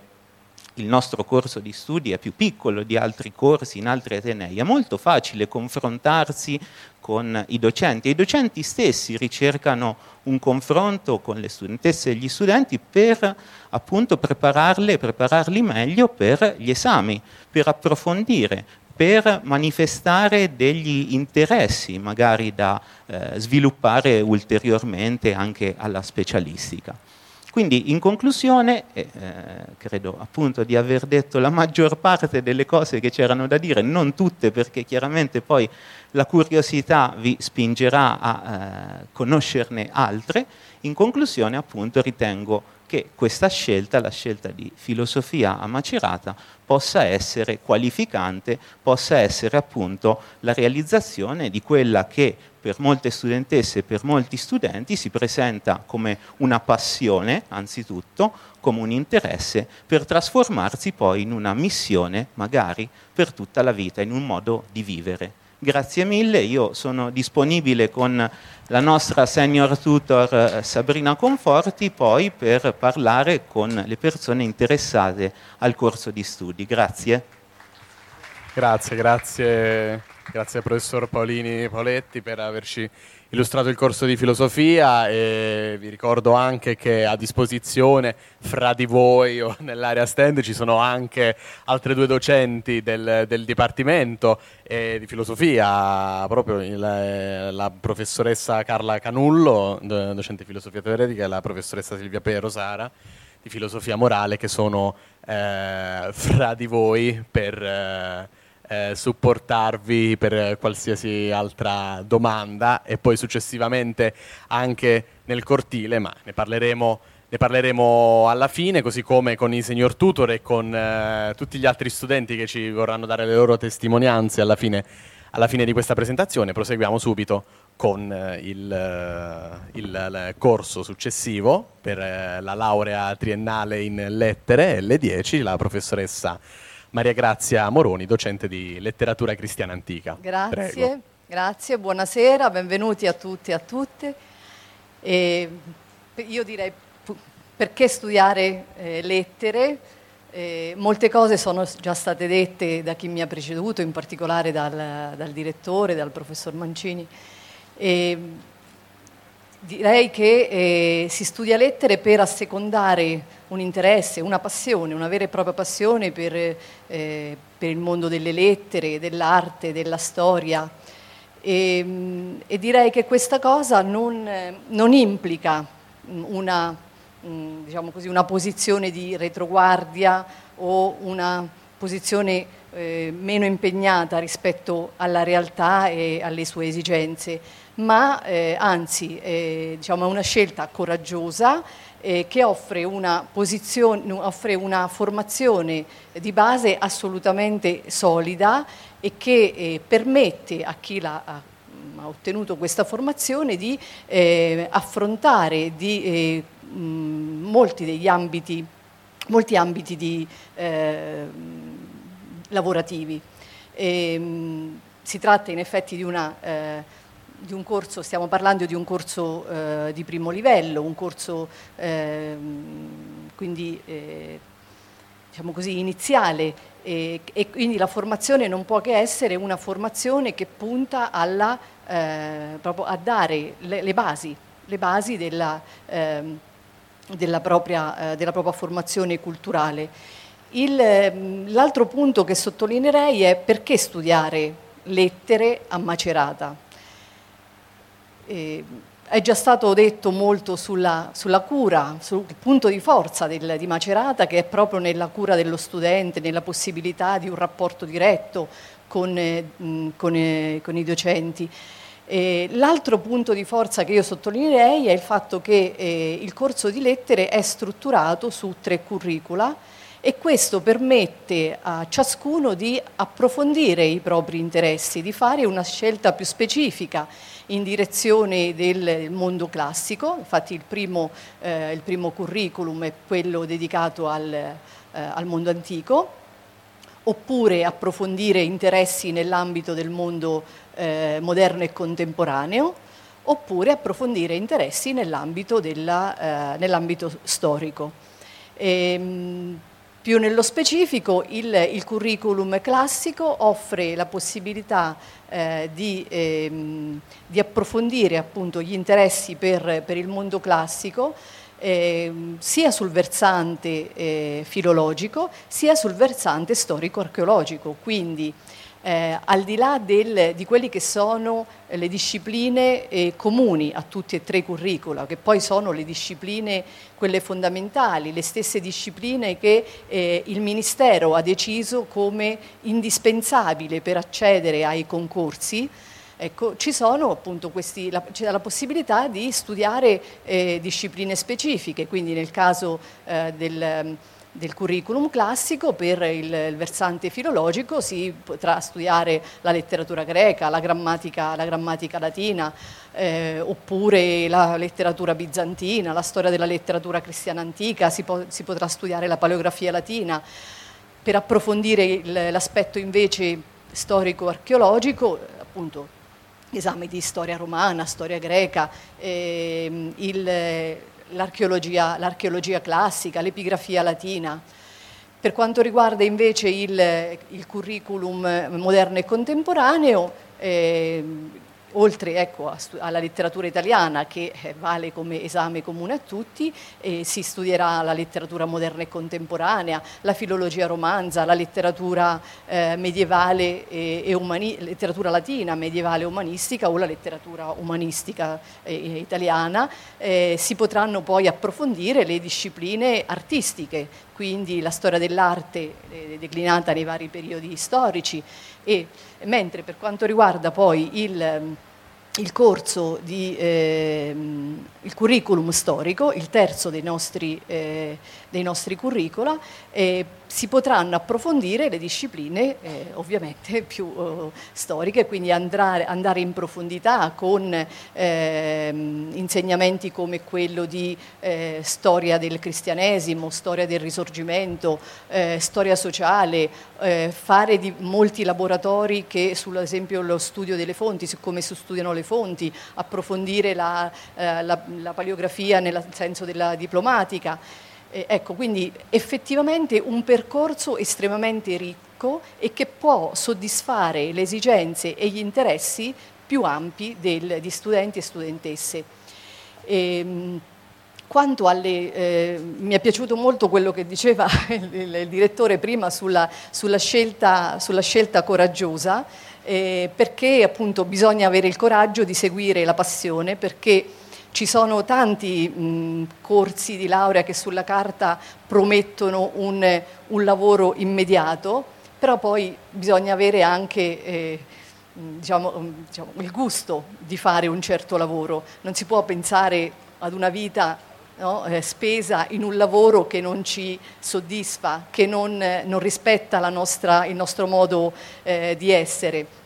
il nostro corso di studi è più piccolo di altri corsi in altri atenei, è molto facile confrontarsi con i docenti e i docenti stessi ricercano un confronto con le studentesse e gli studenti per appunto prepararle, prepararli meglio per gli esami, per approfondire, per manifestare degli interessi magari da eh, sviluppare ulteriormente anche alla specialistica. Quindi in conclusione, eh, credo appunto di aver detto la maggior parte delle cose che c'erano da dire, non tutte perché chiaramente poi la curiosità vi spingerà a eh, conoscerne altre, in conclusione appunto ritengo che questa scelta, la scelta di filosofia a Macerata, possa essere qualificante, possa essere appunto la realizzazione di quella che per molte studentesse e per molti studenti si presenta come una passione, anzitutto, come un interesse, per trasformarsi poi in una missione, magari per tutta la vita, in un modo di vivere. Grazie mille, io sono disponibile con la nostra senior tutor eh, Sabrina Conforti poi per parlare con le persone interessate al corso di studi. Grazie. Grazie, grazie, grazie al professor Paolini Poletti per averci illustrato il corso di filosofia e vi ricordo anche che a disposizione fra di voi o nell'area stand ci sono anche altre due docenti del, del Dipartimento eh, di filosofia, proprio il, la professoressa Carla Canullo, docente di filosofia teoretica, e la professoressa Silvia Perosara di filosofia morale che sono eh, fra di voi per... Eh, eh, supportarvi per qualsiasi altra domanda e poi successivamente anche nel cortile, ma ne parleremo, ne parleremo alla fine, così come con i senior tutor e con eh, tutti gli altri studenti che ci vorranno dare le loro testimonianze alla fine, alla fine di questa presentazione. Proseguiamo subito con eh, il, eh, il, il, corso successivo per eh, la laurea triennale in lettere L10, la professoressa Maria Grazia Moroni, docente di letteratura cristiana antica. Grazie, Prego. grazie, buonasera, benvenuti a tutti e a tutte. E io direi perché studiare eh, lettere? Eh, molte cose sono già state dette da chi mi ha preceduto, in particolare dal, dal direttore, dal professor Mancini. E direi che eh, si studia lettere per assecondare un interesse, una passione, una vera e propria passione per, eh, per il mondo delle lettere, dell'arte, della storia. E, e, direi che questa cosa non, non implica una, diciamo così, una, posizione di retroguardia o una posizione eh, meno impegnata rispetto alla realtà e alle sue esigenze ma eh, anzi eh, diciamo, è una scelta coraggiosa eh, che offre una, offre una, formazione di base assolutamente solida e che eh, permette a chi la, ha, ha, ottenuto questa formazione di eh, affrontare di, eh, mh, molti degli ambiti, molti ambiti di, lavorativi. E, mh, si tratta in effetti di una di un corso, stiamo parlando di un corso eh, di primo livello, un corso eh, quindi eh, diciamo così iniziale e, e, quindi la formazione non può che essere una formazione che punta alla, eh, proprio a dare le, le, basi, le basi della, ehm, della, propria, eh, della propria formazione culturale. Il, l'altro punto che sottolineerei è perché studiare lettere a Macerata. Eh, è già stato detto molto sulla, sulla, cura, sul punto di forza del, di Macerata che è proprio nella cura dello studente, nella possibilità di un rapporto diretto con, eh, con, eh, con i docenti. Eh, l'altro punto di forza che io sottolineerei è il fatto che eh, il corso di lettere è strutturato su tre curricula e questo permette a ciascuno di approfondire i propri interessi, di fare una scelta più specifica in direzione del mondo classico, infatti il primo, eh, il primo curriculum è quello dedicato al, eh, al mondo antico, oppure approfondire interessi nell'ambito del mondo eh, moderno e contemporaneo, oppure approfondire interessi nell'ambito, della, eh, nell'ambito storico. E, ehm, più nello specifico, il, il curriculum classico offre la possibilità eh, di, ehm, di, approfondire appunto, gli interessi per, per il mondo classico eh, sia sul versante eh, filologico sia sul versante storico-archeologico. Quindi eh, al di là del, di quelle che sono le discipline eh, comuni a tutti e tre i curricula, che poi sono le discipline quelle fondamentali, le stesse discipline che eh, il Ministero ha deciso come indispensabile per accedere ai concorsi, Ecco, ci sono appunto questi, la, c'è la possibilità di studiare eh, discipline specifiche, quindi nel caso eh, del, del curriculum classico per il, il, versante filologico si potrà studiare la letteratura greca, la grammatica, la grammatica latina, eh, oppure la letteratura bizantina, la storia della letteratura cristiana antica, si, po- si potrà studiare la paleografia latina. Per approfondire il, l'aspetto invece storico-archeologico, appunto esami di storia romana, storia greca, eh, il, l'archeologia, l'archeologia classica, l'epigrafia latina. Per quanto riguarda invece il, il curriculum moderno e contemporaneo, eh, oltre ecco, alla letteratura italiana che eh, vale come esame comune a tutti, si studierà la letteratura moderna e contemporanea, la filologia romanza, la letteratura eh, medievale e, e umani- letteratura latina, medievale e umanistica o la letteratura umanistica eh, italiana. Eh, si potranno poi approfondire le discipline artistiche, quindi la storia dell'arte eh, declinata nei vari periodi storici, e, mentre per quanto riguarda poi il, il corso di, eh, il curriculum storico, il terzo dei nostri, eh, dei nostri curricula, eh, si potranno approfondire le discipline eh, ovviamente più uh, storiche, quindi andare, andare, in profondità con eh, insegnamenti come quello di eh, storia del cristianesimo, storia del risorgimento, eh, storia sociale, eh, fare di molti laboratori che ad esempio lo studio delle fonti, su come si studiano le fonti, approfondire la, la, la paleografia nel senso della diplomatica. Eh, ecco, quindi effettivamente un percorso estremamente ricco e che può soddisfare le esigenze e gli interessi più ampi del, di studenti e studentesse. E, ehm, quanto alle, eh, mi è piaciuto molto quello che diceva il, il, il direttore prima sulla, sulla, scelta, sulla scelta, coraggiosa, eh, perché appunto bisogna avere il coraggio di seguire la passione, perché ci sono tanti mh, corsi di laurea che sulla carta promettono un, un lavoro immediato, però poi bisogna avere anche eh, diciamo, diciamo, il gusto di fare un certo lavoro. Non si può pensare ad una vita no, eh, spesa in un lavoro che non ci soddisfa, che non, non rispetta nostra, il nostro modo eh, di essere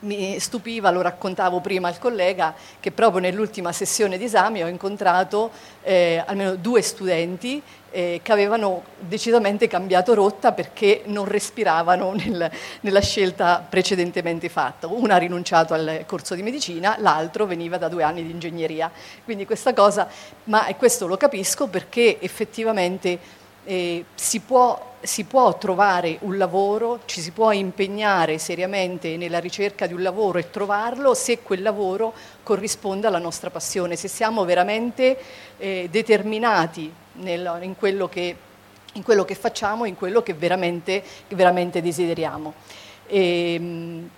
mi stupiva, lo raccontavo prima al collega, che proprio nell'ultima sessione di esame ho incontrato eh, almeno due studenti eh, che avevano decisamente cambiato rotta perché non respiravano nel, nella scelta precedentemente fatta. Una ha rinunciato al corso di medicina, l'altro veniva da due anni di ingegneria. Quindi questa cosa, ma questo lo capisco perché effettivamente eh, si può si può trovare un lavoro, ci si può impegnare seriamente nella ricerca di un lavoro e trovarlo se quel lavoro corrisponde alla nostra passione, se siamo veramente eh, determinati nel, in, quello che, in, quello che, facciamo, in quello che veramente, che veramente desideriamo. E, ehm,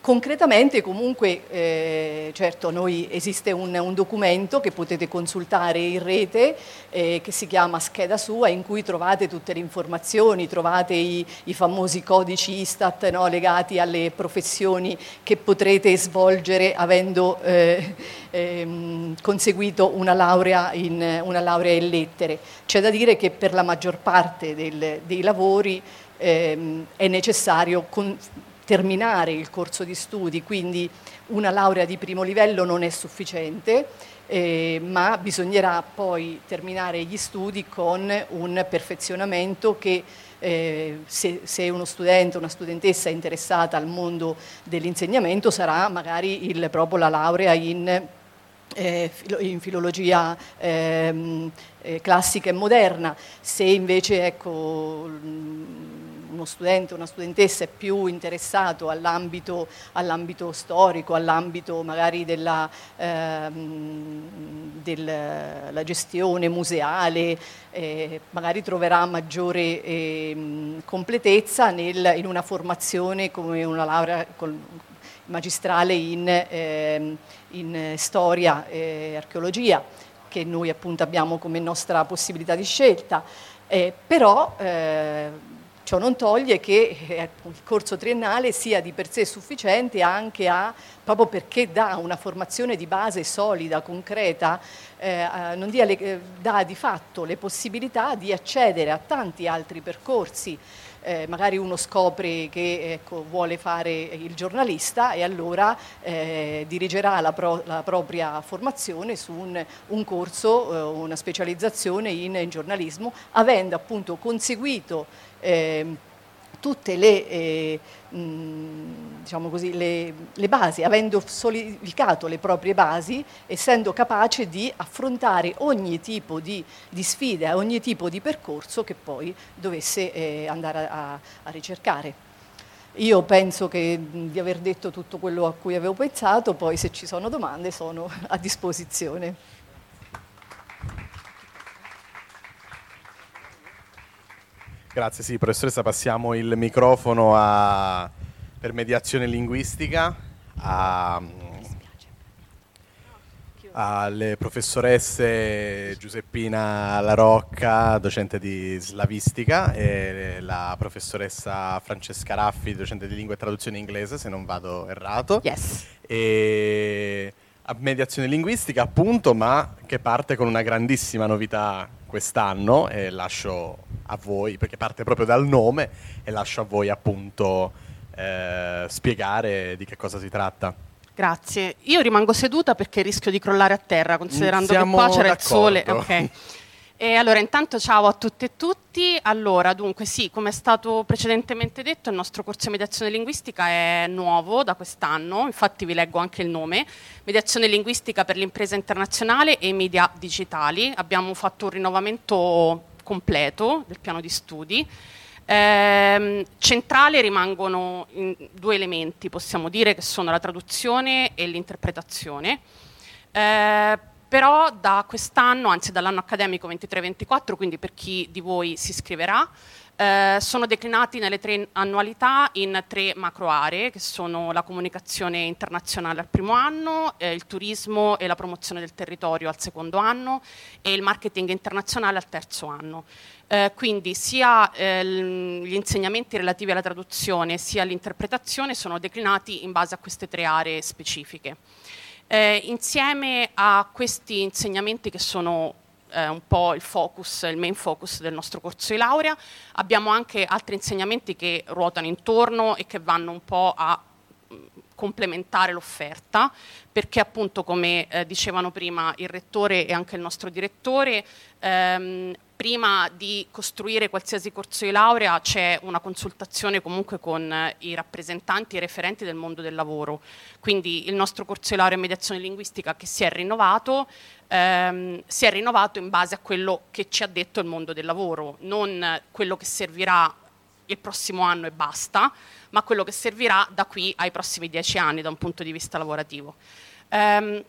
Concretamente comunque, eh, certo, noi, esiste un, un, documento che potete consultare in rete eh, che si chiama Scheda Sua in cui trovate tutte le informazioni, trovate i, i famosi codici Istat no, legati alle professioni che potrete svolgere avendo eh, ehm, conseguito una laurea, in, una laurea, in, lettere. C'è da dire che per la maggior parte del, dei lavori ehm, è necessario con, terminare il corso di studi, quindi una laurea di primo livello non è sufficiente, eh, ma bisognerà poi terminare gli studi con un perfezionamento che eh, se, se, uno studente o una studentessa è interessata al mondo dell'insegnamento sarà magari il, proprio la laurea in, eh, in filologia ehm, eh, classica e moderna, se invece ecco, uno studente una studentessa è più interessato all'ambito, all'ambito storico, all'ambito magari della, ehm, della gestione museale, eh, magari troverà maggiore eh, completezza nel, in una formazione come una laurea col, magistrale in, eh, in storia e archeologia che noi appunto abbiamo come nostra possibilità di scelta, eh, però eh, Ciò non toglie che eh, il corso triennale sia di per sé sufficiente anche a, proprio perché dà una formazione di base solida, concreta, eh, le, eh, dà di fatto le possibilità di accedere a tanti altri percorsi eh, magari uno scopre che ecco, vuole fare il giornalista e allora eh, dirigerà la, pro, la, propria formazione su un, un corso, eh, una specializzazione in, in, giornalismo, avendo appunto conseguito ehm, tutte le, eh, mh, diciamo così, le, le, basi, avendo solidificato le proprie basi, essendo capace di affrontare ogni tipo di, di sfida, ogni tipo di percorso che poi dovesse eh, andare a, a ricercare. Io penso che, di aver detto tutto quello a cui avevo pensato, poi se ci sono domande sono a disposizione. Grazie, sì, professoressa, passiamo il microfono a, per mediazione linguistica a, alle professoresse Giuseppina Larocca, docente di slavistica, e la professoressa Francesca Raffi, docente di lingua e traduzione inglese, se non vado errato. Yes. E a mediazione linguistica, appunto, ma che parte con una grandissima novità quest'anno e lascio a voi, perché parte proprio dal nome e lascio a voi appunto eh, spiegare di che cosa si tratta. Grazie. Io rimango seduta perché rischio di crollare a terra, considerando Siamo che qua c'era il d'accordo. sole. Ok. E allora, intanto ciao a tutte e tutti. Allora, dunque, sì, come è stato precedentemente detto, il nostro corso di mediazione linguistica è nuovo da quest'anno, infatti vi leggo anche il nome, Mediazione linguistica per l'impresa internazionale e media digitali. Abbiamo fatto un rinnovamento completo del piano di studi. Ehm, centrale rimangono due elementi, possiamo dire, che sono la traduzione e l'interpretazione. Eh, però da quest'anno, anzi dall'anno accademico 23-24, quindi per chi di voi si iscriverà, eh, sono declinati nelle tre annualità in tre macro aree, che sono la comunicazione internazionale al primo anno, eh, il turismo e la promozione del territorio al secondo anno e il marketing internazionale al terzo anno. Eh, quindi sia eh, gli insegnamenti relativi alla traduzione sia l'interpretazione sono declinati in base a queste tre aree specifiche. Eh, insieme a questi insegnamenti che sono eh, un po' il focus, il main focus del nostro corso di laurea, abbiamo anche altri insegnamenti che ruotano intorno e che vanno un po' a mh, complementare l'offerta, perché appunto come eh, dicevano prima il rettore e anche il nostro direttore, ehm, prima di costruire qualsiasi corso di laurea c'è una consultazione comunque con eh, i rappresentanti e i referenti del mondo del lavoro. Quindi il nostro corso di laurea in mediazione linguistica che si è rinnovato, ehm, si è rinnovato in base a quello che ci ha detto il mondo del lavoro, non quello che servirà il prossimo anno e basta, ma quello che servirà da qui ai prossimi dieci anni da un punto di vista lavorativo. Ehm,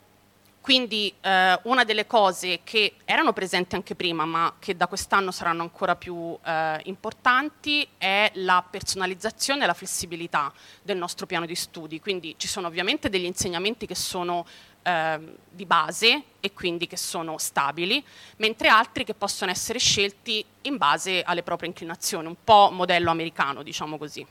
quindi eh, una delle cose che erano presenti anche prima, ma che da quest'anno saranno ancora più eh, importanti, è la personalizzazione e la flessibilità del nostro piano di studi. Quindi ci sono ovviamente degli insegnamenti che sono ehm, di base e quindi che sono stabili, mentre altri che possono essere scelti in base alle proprie inclinazioni, un po' modello americano, diciamo così.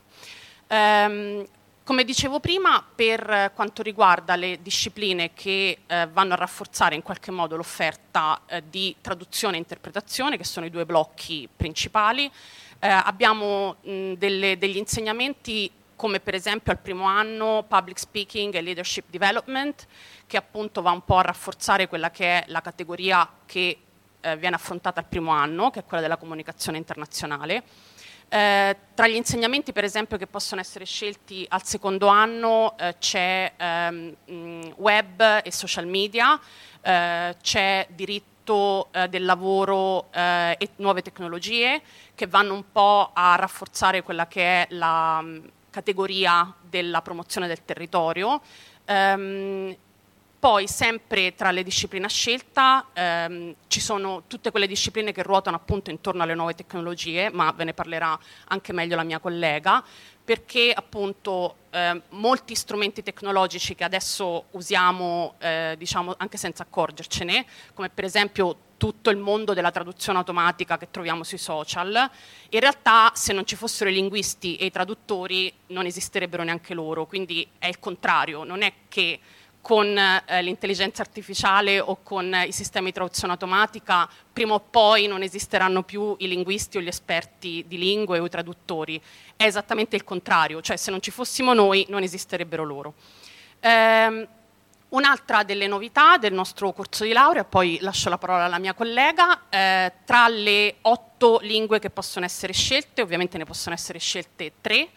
Ehm, come dicevo prima, per eh, quanto riguarda le discipline che eh, vanno a rafforzare in qualche modo l'offerta eh, di traduzione e interpretazione, che sono i due blocchi principali, eh, abbiamo mh, delle- degli insegnamenti come per esempio al primo anno Public Speaking e Leadership Development, che appunto va un po' a rafforzare quella che è la categoria che eh, viene affrontata al primo anno, che è quella della comunicazione internazionale. Eh, tra gli insegnamenti, per esempio, che possono essere scelti al secondo anno eh, c'è ehm, mh, web e social media, eh, c'è diritto eh, del lavoro eh, e nuove tecnologie che vanno un po' a rafforzare quella che è la mh, categoria della promozione del territorio. Ehm, poi, sempre tra le discipline a scelta, ehm, ci sono tutte quelle discipline che ruotano appunto intorno alle nuove tecnologie, ma ve ne parlerà anche meglio la mia collega, perché appunto eh, molti strumenti tecnologici che adesso usiamo, eh, diciamo anche senza accorgercene, come per esempio tutto il mondo della traduzione automatica che troviamo sui social, in realtà se non ci fossero i linguisti e i traduttori non esisterebbero neanche loro, quindi è il contrario, non è che con eh, l'intelligenza artificiale o con eh, i sistemi di traduzione automatica, prima o poi non esisteranno più i linguisti o gli esperti di lingue o i traduttori. È esattamente il contrario, cioè se non ci fossimo noi non esisterebbero loro. Ehm, Un'altra delle novità del nostro corso di laurea, poi lascio la parola alla mia collega, eh, tra le otto lingue che possono essere scelte, ovviamente ne possono essere scelte tre,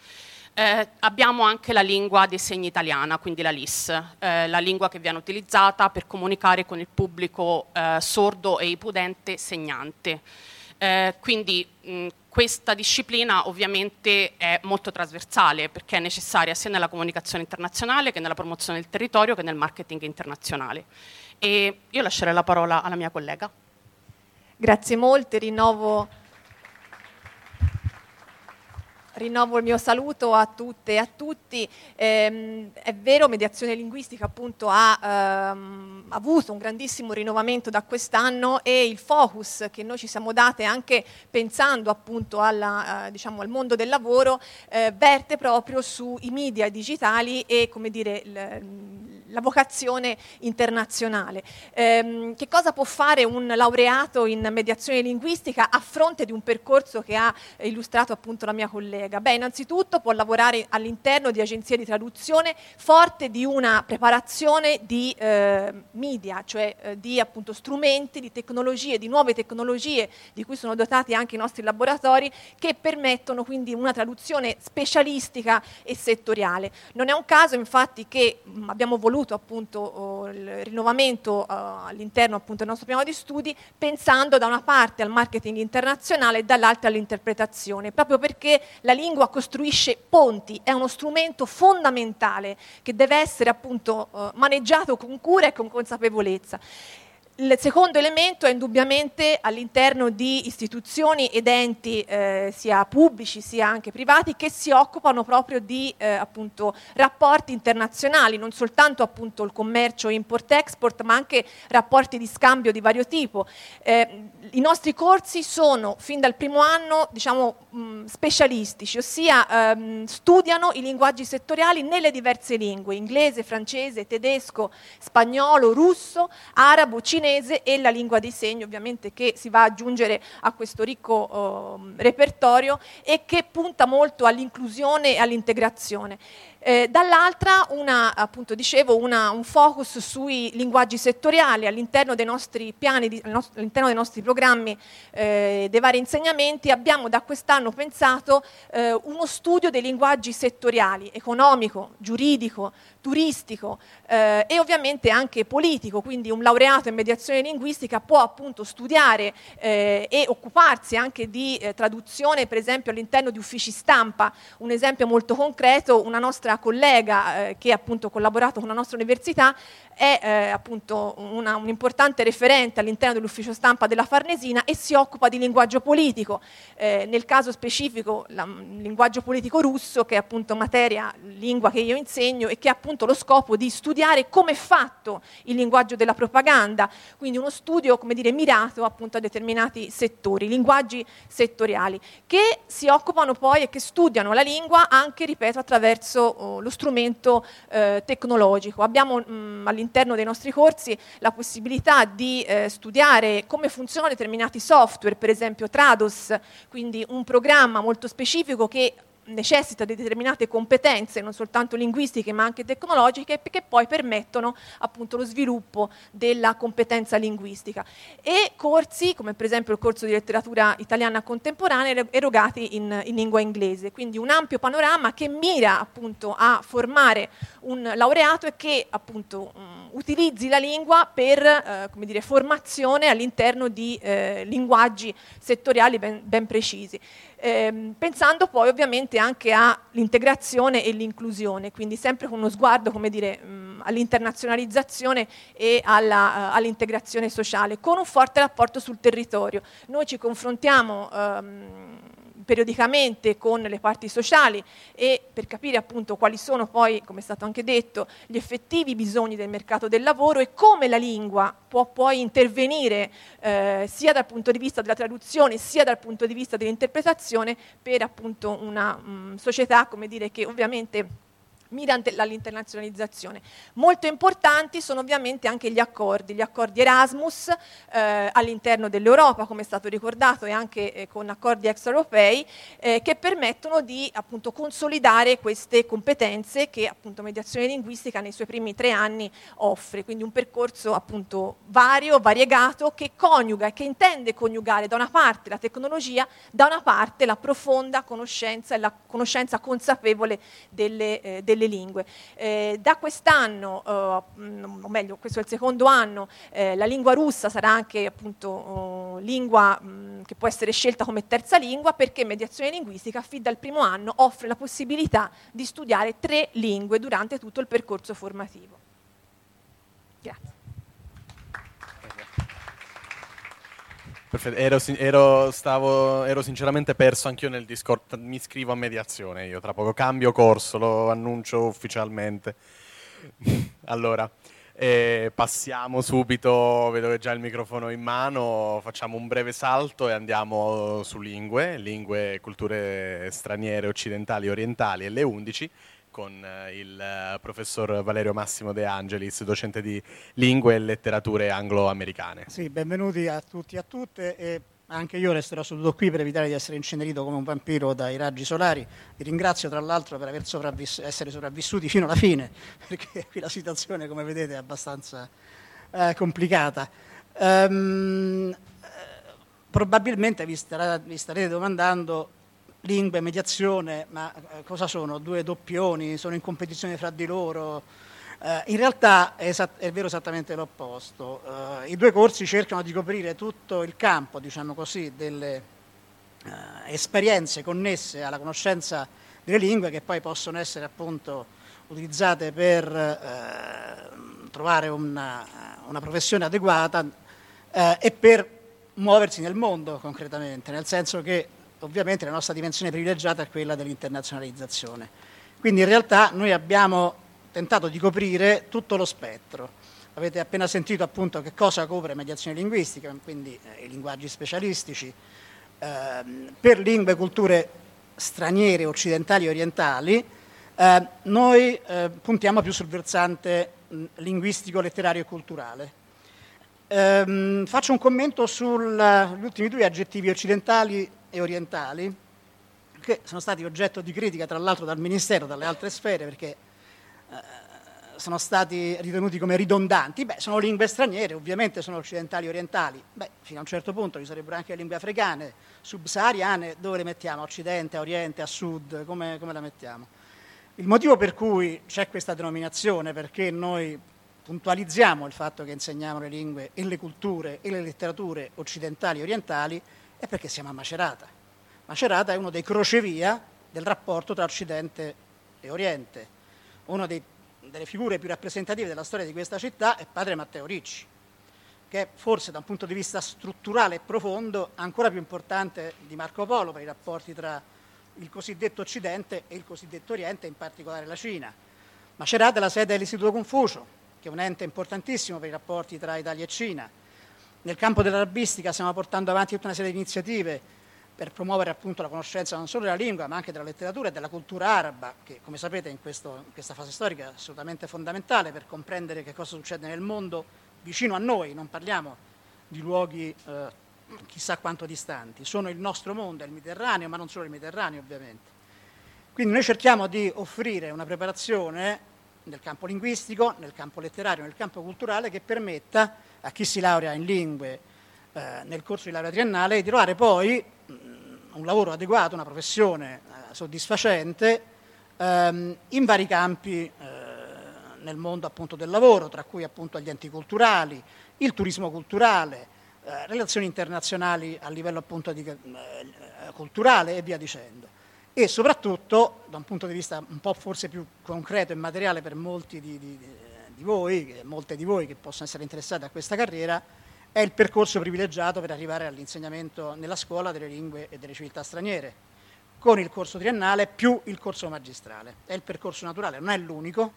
eh, abbiamo anche la lingua dei segni italiana, quindi la LIS, eh, la lingua che viene utilizzata per comunicare con il pubblico eh, sordo e ipudente segnante. Eh, quindi mh, questa disciplina ovviamente è molto trasversale perché è necessaria sia nella comunicazione internazionale che nella promozione del territorio che nel marketing internazionale. E io lascerei la parola alla mia collega. Grazie molte, rinnovo Rinnovo il mio saluto a tutte e a tutti. Eh, è vero, mediazione linguistica appunto ha ehm, avuto un grandissimo rinnovamento da quest'anno e il focus che noi ci siamo date anche pensando appunto alla, eh, diciamo, al mondo del lavoro eh, verte proprio sui media digitali e come dire, il, la vocazione internazionale. Eh, che cosa può fare un laureato in mediazione linguistica a fronte di un percorso che ha illustrato appunto la mia collega? Beh, innanzitutto può lavorare all'interno di agenzie di traduzione forte di una preparazione di eh, media, cioè eh, di appunto strumenti, di tecnologie, di nuove tecnologie di cui sono dotati anche i nostri laboratori che permettono quindi una traduzione specialistica e settoriale. Non è un caso infatti che abbiamo voluto voluto appunto il rinnovamento uh, all'interno appunto del nostro piano di studi pensando da una parte al marketing internazionale e dall'altra all'interpretazione, proprio perché la lingua costruisce ponti, è uno strumento fondamentale che deve essere appunto uh, maneggiato con cura e con consapevolezza. Il secondo elemento è indubbiamente all'interno di istituzioni ed enti eh, sia pubblici sia anche privati che si occupano proprio di eh, appunto, rapporti internazionali, non soltanto appunto, il commercio import-export ma anche rapporti di scambio di vario tipo. Eh, I nostri corsi sono fin dal primo anno diciamo, mh, specialistici, ossia ehm, studiano i linguaggi settoriali nelle diverse lingue, inglese, francese, tedesco, spagnolo, russo, arabo, cinese cinese e la lingua dei segni ovviamente che si va ad aggiungere a questo ricco eh, repertorio e che punta molto all'inclusione e all'integrazione. Eh, dall'altra una, appunto, dicevo, una, un focus sui linguaggi settoriali all'interno dei nostri piani, di, all'interno dei nostri programmi eh, dei vari insegnamenti abbiamo da quest'anno pensato eh, uno studio dei linguaggi settoriali, economico, giuridico, turistico eh, e ovviamente anche politico, quindi un laureato in mediazione linguistica può appunto studiare eh, e occuparsi anche di eh, traduzione per esempio all'interno di uffici stampa, un esempio molto concreto, una nostra collega eh, che ha appunto collaborato con la nostra università è eh, appunto una, un importante referente all'interno dell'ufficio stampa della Farnesina e si occupa di linguaggio politico, eh, nel caso specifico il linguaggio politico russo che è appunto materia, lingua che io insegno e che ha appunto lo scopo di studiare come è fatto il linguaggio della propaganda, quindi uno studio come dire mirato appunto a determinati settori, linguaggi settoriali, che si occupano poi e che studiano la lingua anche, ripeto, attraverso oh, lo strumento eh, tecnologico. Abbiamo mh, all'interno dei nostri corsi la possibilità di eh, studiare come funzionano determinati software, per esempio Trados, quindi un programma molto specifico che necessita di determinate competenze, non soltanto linguistiche ma anche tecnologiche, che poi permettono appunto lo sviluppo della competenza linguistica. E corsi, come per esempio il corso di letteratura italiana contemporanea, erogati in, in lingua inglese. Quindi un ampio panorama che mira appunto a formare un laureato e che appunto um, utilizzi la lingua per eh, dire, formazione all'interno di eh, linguaggi settoriali ben, ben precisi ehm, pensando poi ovviamente anche all'integrazione e l'inclusione, quindi sempre con uno sguardo dire, mh, all'internazionalizzazione e alla, uh, all'integrazione sociale, con un forte rapporto sul territorio. Noi ci confrontiamo um, periodicamente con le parti sociali e per capire appunto quali sono poi, come è stato anche detto, gli effettivi bisogni del mercato del lavoro e come la lingua può poi intervenire eh, sia dal punto di vista della traduzione sia dal punto di vista dell'interpretazione per appunto una mh, mm, società, come dire, che ovviamente mirante all'internazionalizzazione. Molto importanti sono ovviamente anche gli accordi, gli accordi Erasmus eh, all'interno dell'Europa, come è stato ricordato, e anche eh, con accordi extraeuropei, eh, che permettono di appunto, consolidare queste competenze che appunto, mediazione linguistica nei suoi primi tre anni offre, quindi un percorso appunto, vario, variegato, che coniuga e che intende coniugare da una parte la tecnologia, da una parte la profonda conoscenza e la conoscenza consapevole delle, eh, delle delle lingue. Eh, da quest'anno, eh, o meglio, questo è il secondo anno, eh, la lingua russa sarà anche appunto oh, lingua mh, che può essere scelta come terza lingua perché mediazione linguistica fin dal primo anno offre la possibilità di studiare tre lingue durante tutto il percorso formativo. Grazie. Perfetto, ero, ero, stavo, ero sinceramente perso anch'io nel Discord, mi iscrivo a mediazione io, tra poco cambio corso, lo annuncio ufficialmente. allora, eh, passiamo subito, vedo che già il microfono in mano, facciamo un breve salto e andiamo su lingue, lingue, culture straniere, occidentali, orientali e le 11 con eh, il eh, professor Valerio Massimo De Angelis, docente di lingue e letterature anglo-americane. Sì, benvenuti a tutti e a tutte. E anche io resterò seduto qui per evitare di essere incenerito come un vampiro dai raggi solari. Vi ringrazio tra l'altro per sopravviss- essere sopravvissuti fino alla fine, perché qui la situazione, come vedete, è abbastanza eh, complicata. Um, probabilmente vi, starà, vi starete domandando lingue, mediazione, ma eh, cosa sono? Due doppioni? Sono in competizione fra di loro? Eh, in realtà è, esat- è, vero esattamente l'opposto. Eh, I due corsi cercano di coprire tutto il campo, diciamo così, delle eh, esperienze connesse alla conoscenza delle lingue che poi possono essere appunto utilizzate per eh, trovare una, una, professione adeguata eh, e per muoversi nel mondo concretamente, nel senso che ovviamente la nostra dimensione privilegiata è quella dell'internazionalizzazione. Quindi in realtà noi abbiamo tentato di coprire tutto lo spettro. Avete appena sentito appunto che cosa copre mediazione linguistica, quindi eh, i linguaggi specialistici, eh, per lingue e culture straniere, occidentali e orientali, eh, noi puntiamo più sul versante mh, linguistico, letterario e culturale. Ehm, faccio un commento sugli ultimi due aggettivi occidentali e orientali, che sono stati oggetto di critica tra l'altro dal Ministero, dalle altre sfere, perché eh, sono stati ritenuti come ridondanti. Beh, sono lingue straniere, ovviamente sono occidentali e orientali. Beh, fino a un certo punto ci sarebbero anche le lingue africane, subsahariane, dove le mettiamo? Occidente, a oriente, a sud, come, come la mettiamo? Il motivo per cui c'è questa denominazione, perché noi puntualizziamo il fatto che insegniamo le lingue e le culture e le letterature occidentali e orientali, è perché siamo a Macerata. Macerata è uno dei crocevia del rapporto tra Occidente e Oriente. Una delle figure più rappresentative della storia di questa città è padre Matteo Ricci, che è forse da un punto di vista strutturale e profondo ancora più importante di Marco Polo per i rapporti tra il cosiddetto Occidente e il cosiddetto Oriente, in particolare la Cina. Macerata è la sede dell'Istituto Confucio, che è un ente importantissimo per i rapporti tra Italia e Cina nel campo dell'arabistica stiamo portando avanti tutta una serie di iniziative per promuovere appunto la conoscenza non solo della lingua ma anche della letteratura e della cultura araba, che come sapete in, questo, in questa fase storica è assolutamente fondamentale per comprendere che cosa succede nel mondo vicino a noi, non parliamo di luoghi eh, chissà quanto distanti, sono il nostro mondo, è il Mediterraneo, ma non solo il Mediterraneo ovviamente. Quindi noi cerchiamo di offrire una preparazione nel campo linguistico, nel campo letterario, nel campo culturale che permetta a chi si laurea in lingue eh, nel corso di laurea triennale di trovare poi mh, mm, un lavoro adeguato, una professione eh, soddisfacente ehm, in vari campi eh, nel mondo appunto del lavoro, tra cui appunto gli enti culturali, il turismo culturale, eh, relazioni internazionali a livello appunto di, eh, culturale e via dicendo. E soprattutto da un punto di vista un po' forse più concreto e materiale per molti di, di, di voi, molte di voi che possono essere interessate a questa carriera, è il percorso privilegiato per arrivare all'insegnamento nella scuola delle lingue e delle civiltà straniere, con il corso triennale più il corso magistrale. È il percorso naturale, non è l'unico,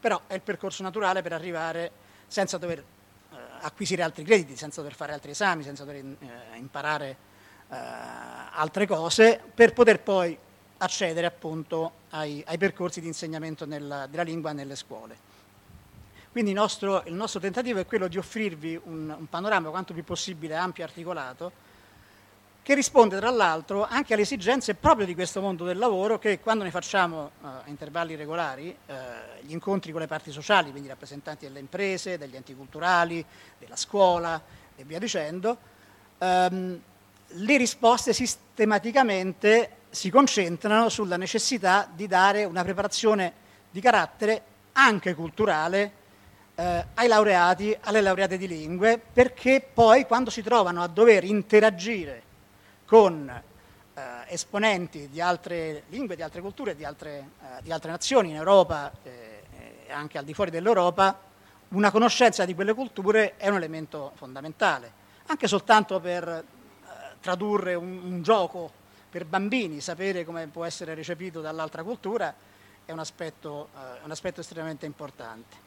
però è il percorso naturale per arrivare senza dover eh, acquisire altri crediti, senza dover fare altri esami, senza dover eh, imparare eh, altre cose, per poter poi accedere appunto ai, ai percorsi di insegnamento nella, della lingua nelle scuole. Quindi il nostro, il nostro, tentativo è quello di offrirvi un, un panorama quanto più possibile ampio e articolato, che risponde tra l'altro anche alle esigenze proprio di questo mondo del lavoro che quando ne facciamo uh, a intervalli regolari uh, gli incontri con le parti sociali, quindi rappresentanti delle imprese, degli enti culturali, della scuola e via dicendo, um, le risposte sistematicamente si concentrano sulla necessità di dare una preparazione di carattere anche culturale eh, ai laureati, alle laureate di lingue, perché poi quando si trovano a dover interagire con eh, esponenti di altre lingue, di altre culture, di altre, eh, di altre nazioni in Europa eh, e anche al di fuori dell'Europa, una conoscenza di quelle culture è un elemento fondamentale, anche soltanto per eh, tradurre un, un gioco per bambini, sapere come può essere recepito dall'altra cultura è un aspetto, uh, un aspetto estremamente importante.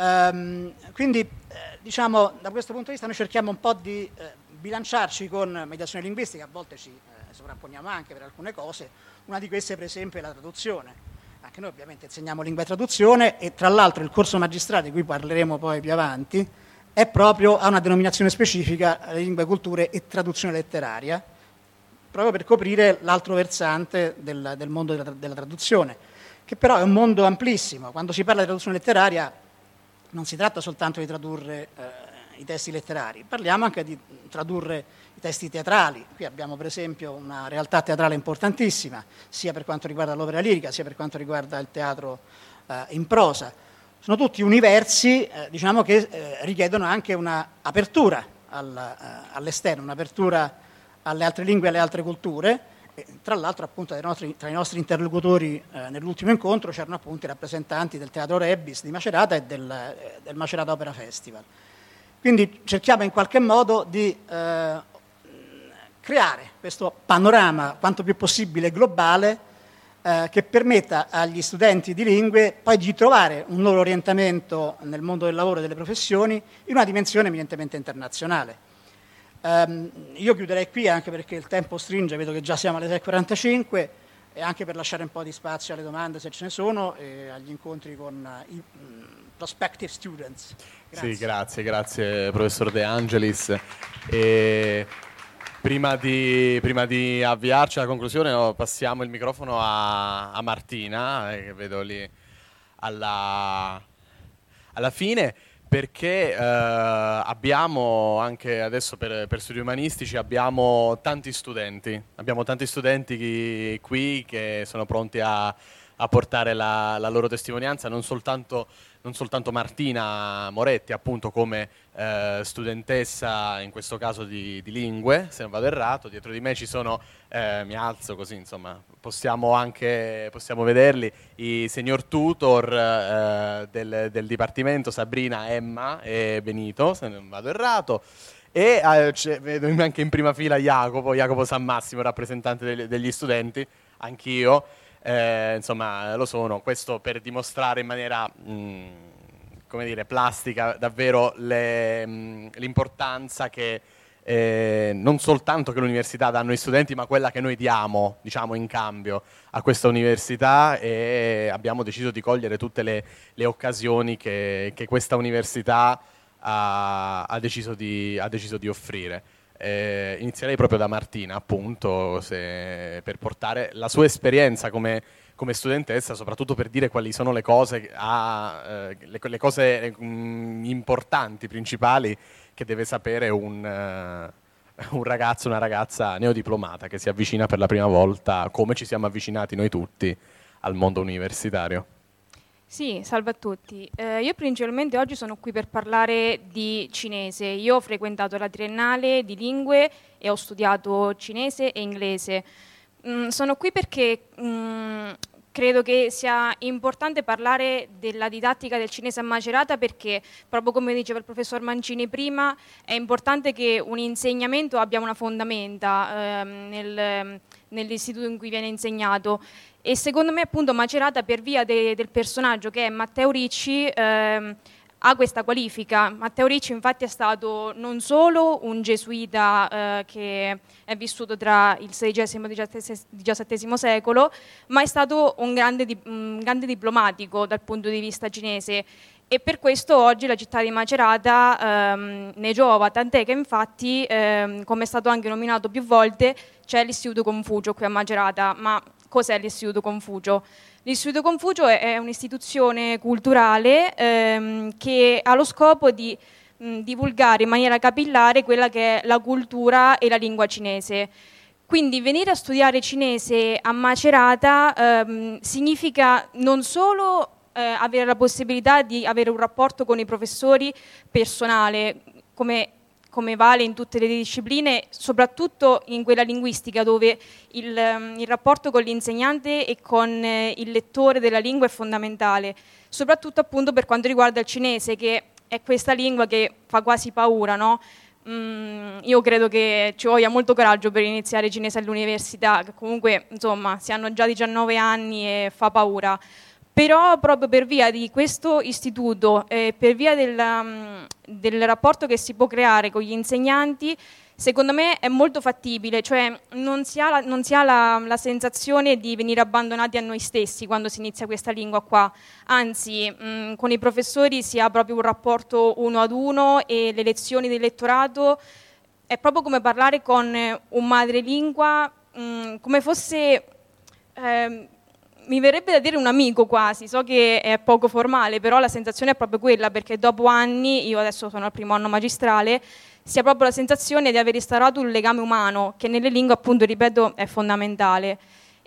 Um, quindi, eh, diciamo, da questo punto di vista noi cerchiamo un po' di eh, bilanciarci con mediazione linguistica, a volte ci eh, sovrapponiamo anche per alcune cose, una di queste per esempio è la traduzione. Anche noi ovviamente insegniamo lingua e traduzione e tra l'altro il corso magistrale di cui parleremo poi più avanti è proprio, ha una denominazione specifica, lingue, culture e traduzione letteraria, proprio per coprire l'altro versante del, del mondo della, della traduzione che però è un mondo amplissimo. Quando si parla di traduzione letteraria non si tratta soltanto di tradurre eh, i testi letterari, parliamo anche di tradurre i testi teatrali. Qui abbiamo per esempio una realtà teatrale importantissima, sia per quanto riguarda l'opera lirica, sia per quanto riguarda il teatro eh, in prosa. Sono tutti universi eh, diciamo che eh, richiedono anche un'apertura al, eh, all'esterno, un'apertura alle altre lingue e alle altre culture tra l'altro appunto nostri, tra i nostri interlocutori eh, nell'ultimo incontro c'erano appunto i rappresentanti del Teatro Rebbis di Macerata e del, eh, del Macerata Opera Festival. Quindi cerchiamo in qualche modo di eh, creare questo panorama quanto più possibile globale eh, che permetta agli studenti di lingue poi di trovare un loro orientamento nel mondo del lavoro e delle professioni in una dimensione eminentemente internazionale. Um, io chiuderei qui anche perché il tempo stringe, vedo che già siamo alle 6.45 e anche per lasciare un po' di spazio alle domande se ce ne sono e agli incontri con uh, i um, prospective students. Grazie. Sì, grazie, grazie professor De Angelis. E prima, di, prima di avviarci alla conclusione no, passiamo il microfono a, a Martina, eh, che vedo lì alla, alla fine perché eh, abbiamo anche adesso per, per, studi umanistici abbiamo tanti studenti, abbiamo tanti studenti qui che sono pronti a, a portare la, la, loro testimonianza, non soltanto, non soltanto Martina Moretti appunto come eh, studentessa in questo caso di, di, lingue, se non vado errato, dietro di me ci sono, eh, mi alzo così insomma, possiamo anche possiamo vederli, i senior tutor eh, del, del, Dipartimento, Sabrina, Emma e Benito, se non vado errato. E eh, vedo anche in prima fila Jacopo, Jacopo San Massimo, rappresentante degli studenti, anch'io, eh, insomma lo sono, questo per dimostrare in maniera... Mh, mm, come dire, plastica davvero le, mh, l'importanza che eh, non soltanto che l'università dà a noi studenti, ma quella che noi diamo, diciamo, in cambio a questa università e abbiamo deciso di cogliere tutte le, le occasioni che, che, questa università ha, ha, deciso, di, ha deciso, di, offrire. Eh, inizierei proprio da Martina, appunto, se, per portare la sua esperienza come come studentessa, soprattutto per dire quali sono le cose, a, eh, le, le, cose mh, mm, importanti, principali che deve sapere un, uh, un ragazzo, una ragazza neodiplomata che si avvicina per la prima volta, come ci siamo avvicinati noi tutti, al mondo universitario. Sì, salve a tutti. Eh, io principalmente oggi sono qui per parlare di cinese. Io ho frequentato la triennale di lingue e ho studiato cinese e inglese. Mm, sono qui perché mm, credo che sia importante parlare della didattica del cinese a Macerata perché, proprio come diceva il professor Mancini prima, è importante che un insegnamento abbia una fondamenta ehm, nel, nell'istituto in cui viene insegnato e secondo me appunto Macerata per via de, del personaggio che è Matteo Ricci ehm, ha questa qualifica. Matteo Ricci infatti è stato non solo un gesuita eh, che è vissuto tra il XVI e il XVII secolo, ma è stato un grande, un grande, diplomatico dal punto di vista cinese. E per questo oggi la città di Macerata ehm, ne giova, tant'è che infatti, ehm, come è stato anche nominato più volte, c'è l'istituto Confucio qui a Macerata, ma cos'è l'istituto Confucio? L'Istituto Confucio è un'istituzione culturale ehm, che ha lo scopo di mh, divulgare in maniera capillare quella che è la cultura e la lingua cinese. Quindi venire a studiare cinese a Macerata ehm, significa non solo eh, avere la possibilità di avere un rapporto con i professori personale, come come vale in tutte le discipline, soprattutto in quella linguistica dove il, il rapporto con l'insegnante e con eh, il lettore della lingua è fondamentale, soprattutto appunto per quanto riguarda il cinese che è questa lingua che fa quasi paura, no? Mm, io credo che ci voglia molto coraggio per iniziare cinese all'università, che comunque insomma si hanno già 19 anni e fa paura. Però proprio per via di questo istituto, eh, per via del, um, del rapporto che si può creare con gli insegnanti, secondo me è molto fattibile, cioè non si ha, la, non si ha la, la, sensazione di venire abbandonati a noi stessi quando si inizia questa lingua qua, anzi mh, con i professori si ha proprio un rapporto uno ad uno e le lezioni del lettorato è proprio come parlare con un madrelingua, mh, come fosse... Eh, mi verrebbe da dire un amico quasi, so che è poco formale, però la sensazione è proprio quella, perché dopo anni, io adesso sono al primo anno magistrale, si ha proprio la sensazione di aver instaurato un legame umano, che nelle lingue appunto, ripeto, è fondamentale.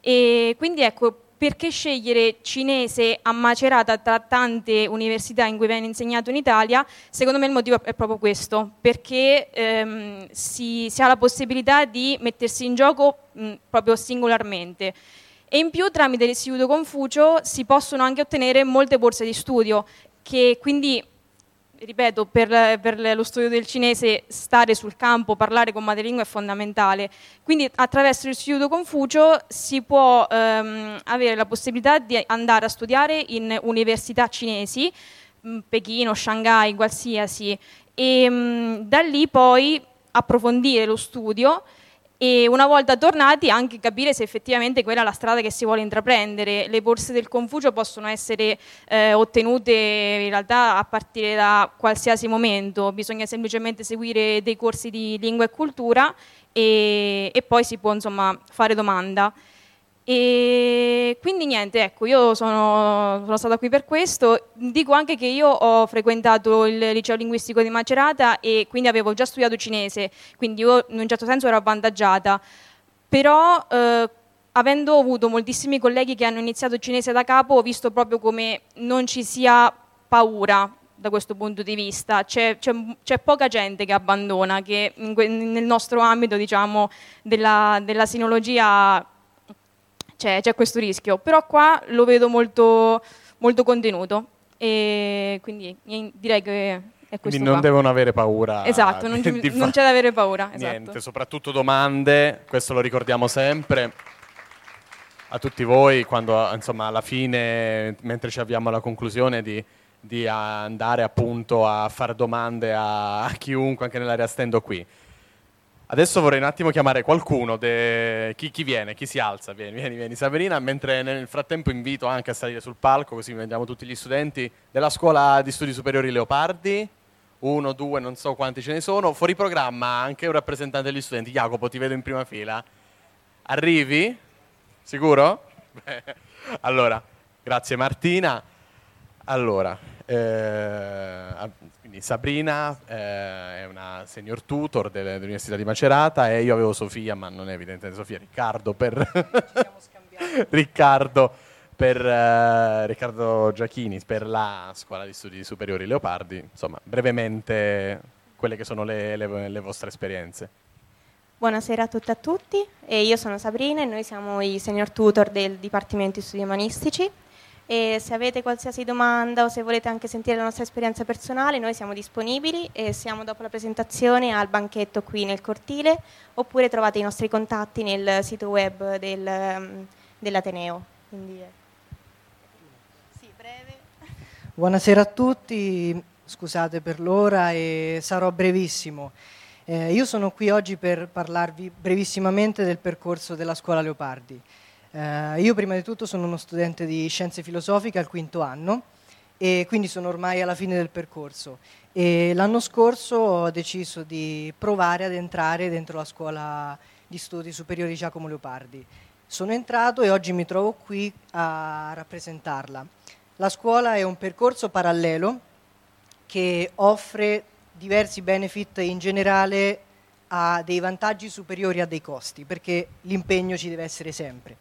E quindi ecco, perché scegliere cinese a Macerata tra tante università in cui viene insegnato in Italia? Secondo me il motivo è proprio questo, perché ehm, si, si, ha la possibilità di mettersi in gioco mh, proprio singolarmente. E in più tramite l'Istituto Confucio si possono anche ottenere molte borse di studio, che quindi, ripeto, per, per lo studio del cinese stare sul campo, parlare con madrelingua è fondamentale. Quindi attraverso l'Istituto Confucio si può ehm, avere la possibilità di andare a studiare in università cinesi, mm, Pechino, Shanghai, qualsiasi, e mh, mm, da lì poi approfondire lo studio e una volta tornati anche capire se effettivamente quella è la strada che si vuole intraprendere. Le borse del Confucio possono essere eh, ottenute in realtà a partire da qualsiasi momento, bisogna semplicemente seguire dei corsi di lingua e cultura e, e poi si può insomma fare domanda. E quindi niente, ecco, io sono, sono, stata qui per questo. Dico anche che io ho frequentato il liceo linguistico di Macerata e quindi avevo già studiato cinese, quindi io in un certo senso ero avvantaggiata. Però eh, avendo avuto moltissimi colleghi che hanno iniziato il cinese da capo, ho visto proprio come non ci sia paura da questo punto di vista. C'è, c'è, c'è poca gente che abbandona, che in, nel nostro ambito diciamo, della, della sinologia c'è, c'è questo rischio, però qua lo vedo molto, molto contenuto e quindi direi che Quindi non qua. devono avere paura. Esatto, non, di, non c'è da avere paura. Esatto. Niente, soprattutto domande, questo lo ricordiamo sempre a tutti voi quando insomma alla fine, mentre ci avviamo alla conclusione di, di andare appunto a fare domande a, a chiunque anche nell'area stendo qui. Adesso vorrei un attimo chiamare qualcuno, de... chi, chi, viene, chi si alza, vieni, vieni, vieni Sabrina, mentre nel frattempo invito anche a salire sul palco, così vediamo tutti gli studenti della scuola di studi superiori Leopardi, uno, due, non so quanti ce ne sono, fuori programma anche un rappresentante degli studenti, Jacopo ti vedo in prima fila, arrivi? Sicuro? allora, grazie Martina. Allora, eh, quindi Sabrina eh, è una senior tutor dell'Università di Macerata e io avevo Sofia, ma non è evidentemente Sofia, Riccardo per Riccardo per uh, Riccardo Giachini per la Scuola di Studi Superiori Leopardi. Insomma, brevemente quelle che sono le, le, le vostre esperienze. Buonasera a tutte e a tutti, e io sono Sabrina e noi siamo i senior tutor del Dipartimento di Studi Umanistici e se avete qualsiasi domanda o se volete anche sentire la nostra esperienza personale, noi siamo disponibili e siamo dopo la presentazione al banchetto qui nel cortile oppure trovate i nostri contatti nel sito web del, um, dell'Ateneo. Quindi, sì, Buonasera a tutti, scusate per l'ora e sarò brevissimo. Eh, io sono qui oggi per parlarvi brevissimamente del percorso della scuola Leopardi. Uh, io prima di tutto sono uno studente di scienze filosofiche al quinto anno e quindi sono ormai alla fine del percorso. E l'anno scorso ho deciso di provare ad entrare dentro la scuola di studi superiori Giacomo Leopardi. Sono entrato e oggi mi trovo qui a rappresentarla. La scuola è un percorso parallelo che offre diversi benefit in generale ha dei vantaggi superiori a dei costi, perché l'impegno ci deve essere sempre.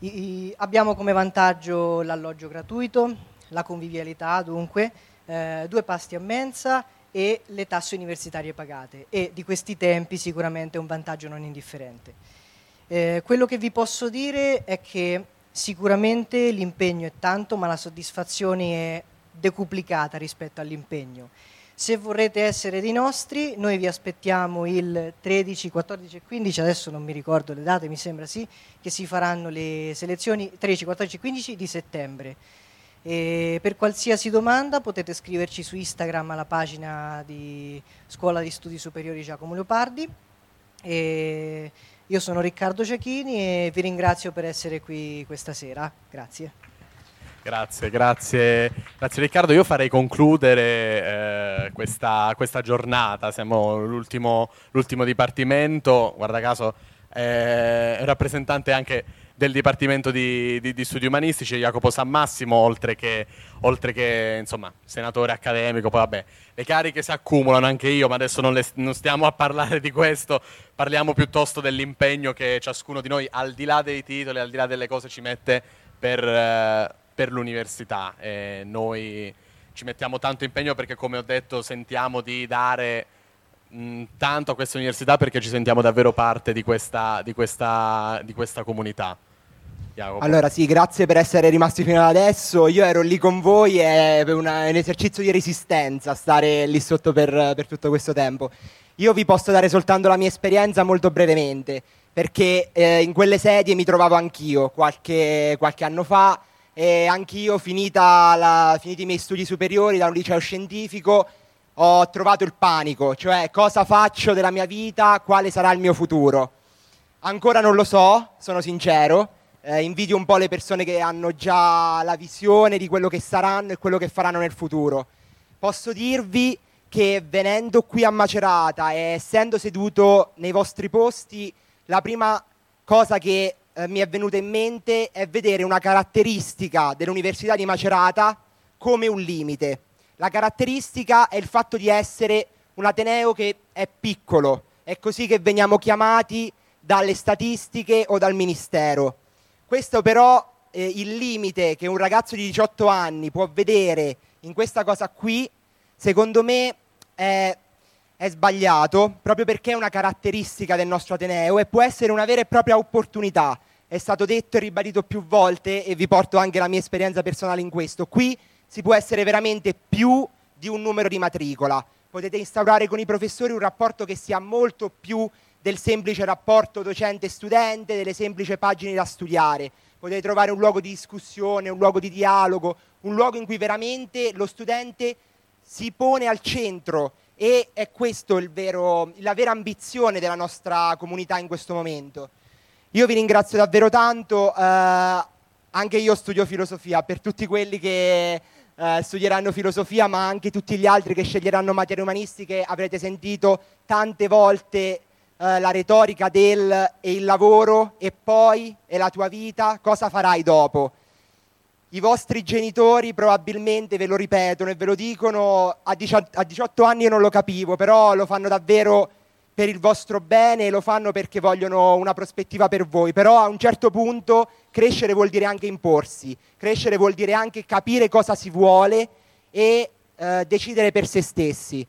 I, abbiamo come vantaggio l'alloggio gratuito, la convivialità dunque, eh, due pasti a mensa e le tasse universitarie pagate e di questi tempi sicuramente è un vantaggio non indifferente. Eh, quello che vi posso dire è che sicuramente l'impegno è tanto ma la soddisfazione è decuplicata rispetto all'impegno. Se vorrete essere dei nostri, noi vi aspettiamo il 13, 14 e 15, adesso non mi ricordo le date, mi sembra sì, che si faranno le selezioni 13, 14 e 15 di settembre. E per qualsiasi domanda potete scriverci su Instagram alla pagina di Scuola di Studi Superiori Giacomo Leopardi. E io sono Riccardo Ciachini e vi ringrazio per essere qui questa sera. Grazie. Grazie, grazie, grazie Riccardo. Io farei concludere eh, questa, questa, giornata, siamo l'ultimo, l'ultimo dipartimento, guarda caso eh, rappresentante anche del Dipartimento di, di, di, Studi Umanistici, Jacopo San Massimo, oltre che, oltre che insomma, senatore accademico, poi vabbè, le cariche si accumulano anche io, ma adesso non, le, non, stiamo a parlare di questo, parliamo piuttosto dell'impegno che ciascuno di noi, al di là dei titoli, al di là delle cose, ci mette per... Eh, per l'università. E noi ci mettiamo tanto impegno perché, come ho detto, sentiamo di dare mh, tanto a questa università perché ci sentiamo davvero parte di questa, di questa, di questa comunità. Jacopo. Allora sì, grazie per essere rimasti fino ad adesso. Io ero lì con voi è un esercizio di resistenza stare lì sotto per, per tutto questo tempo. Io vi posso dare soltanto la mia esperienza molto brevemente, perché eh, in quelle sedie mi trovavo anch'io qualche, qualche anno fa e anch'io, la, finiti i miei studi superiori da un liceo scientifico, ho trovato il panico, cioè cosa faccio della mia vita, quale sarà il mio futuro. Ancora non lo so, sono sincero, eh, invidio un po' le persone che hanno già la visione di quello che saranno e quello che faranno nel futuro. Posso dirvi che venendo qui a Macerata e essendo seduto nei vostri posti, la prima cosa che eh, mi è venuta in mente è vedere una caratteristica dell'Università di Macerata come un limite. La caratteristica è il fatto di essere un Ateneo che è piccolo, è così che veniamo chiamati dalle statistiche o dal Ministero. Questo però eh, il limite che un ragazzo di 18 anni può vedere in questa cosa qui, secondo me è è sbagliato proprio perché è una caratteristica del nostro Ateneo e può essere una vera e propria opportunità. È stato detto e ribadito più volte e vi porto anche la mia esperienza personale in questo. Qui si può essere veramente più di un numero di matricola. Potete instaurare con i professori un rapporto che sia molto più del semplice rapporto docente-studente, delle semplici pagine da studiare. Potete trovare un luogo di discussione, un luogo di dialogo, un luogo in cui veramente lo studente si pone al centro e è questa la vera ambizione della nostra comunità in questo momento. Io vi ringrazio davvero tanto, eh, anche io studio filosofia, per tutti quelli che eh, studieranno filosofia, ma anche tutti gli altri che sceglieranno materie umanistiche, avrete sentito tante volte eh, la retorica del e il lavoro e poi e la tua vita, cosa farai dopo? i vostri genitori probabilmente ve lo ripetono e ve lo dicono, a 18 anni io non lo capivo, però lo fanno davvero per il vostro bene e lo fanno perché vogliono una prospettiva per voi, però a un certo punto crescere vuol dire anche imporsi, crescere vuol dire anche capire cosa si vuole e eh, decidere per se stessi.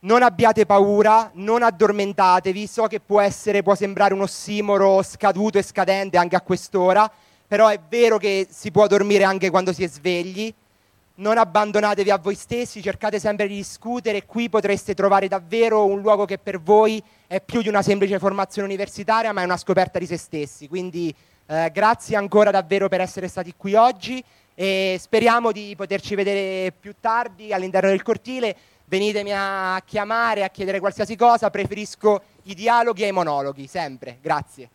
Non abbiate paura, non addormentatevi, so che può, essere, può sembrare un ossimoro scaduto e scadente anche a quest'ora, però è vero che si può dormire anche quando si è svegli. Non abbandonatevi a voi stessi, cercate sempre di discutere, qui potreste trovare davvero un luogo che per voi è più di una semplice formazione universitaria, ma è una scoperta di se stessi. Quindi eh, grazie ancora davvero per essere stati qui oggi e speriamo di poterci vedere più tardi all'interno del cortile. Venitemi a chiamare, a chiedere qualsiasi cosa, preferisco i dialoghi ai monologhi, sempre. Grazie.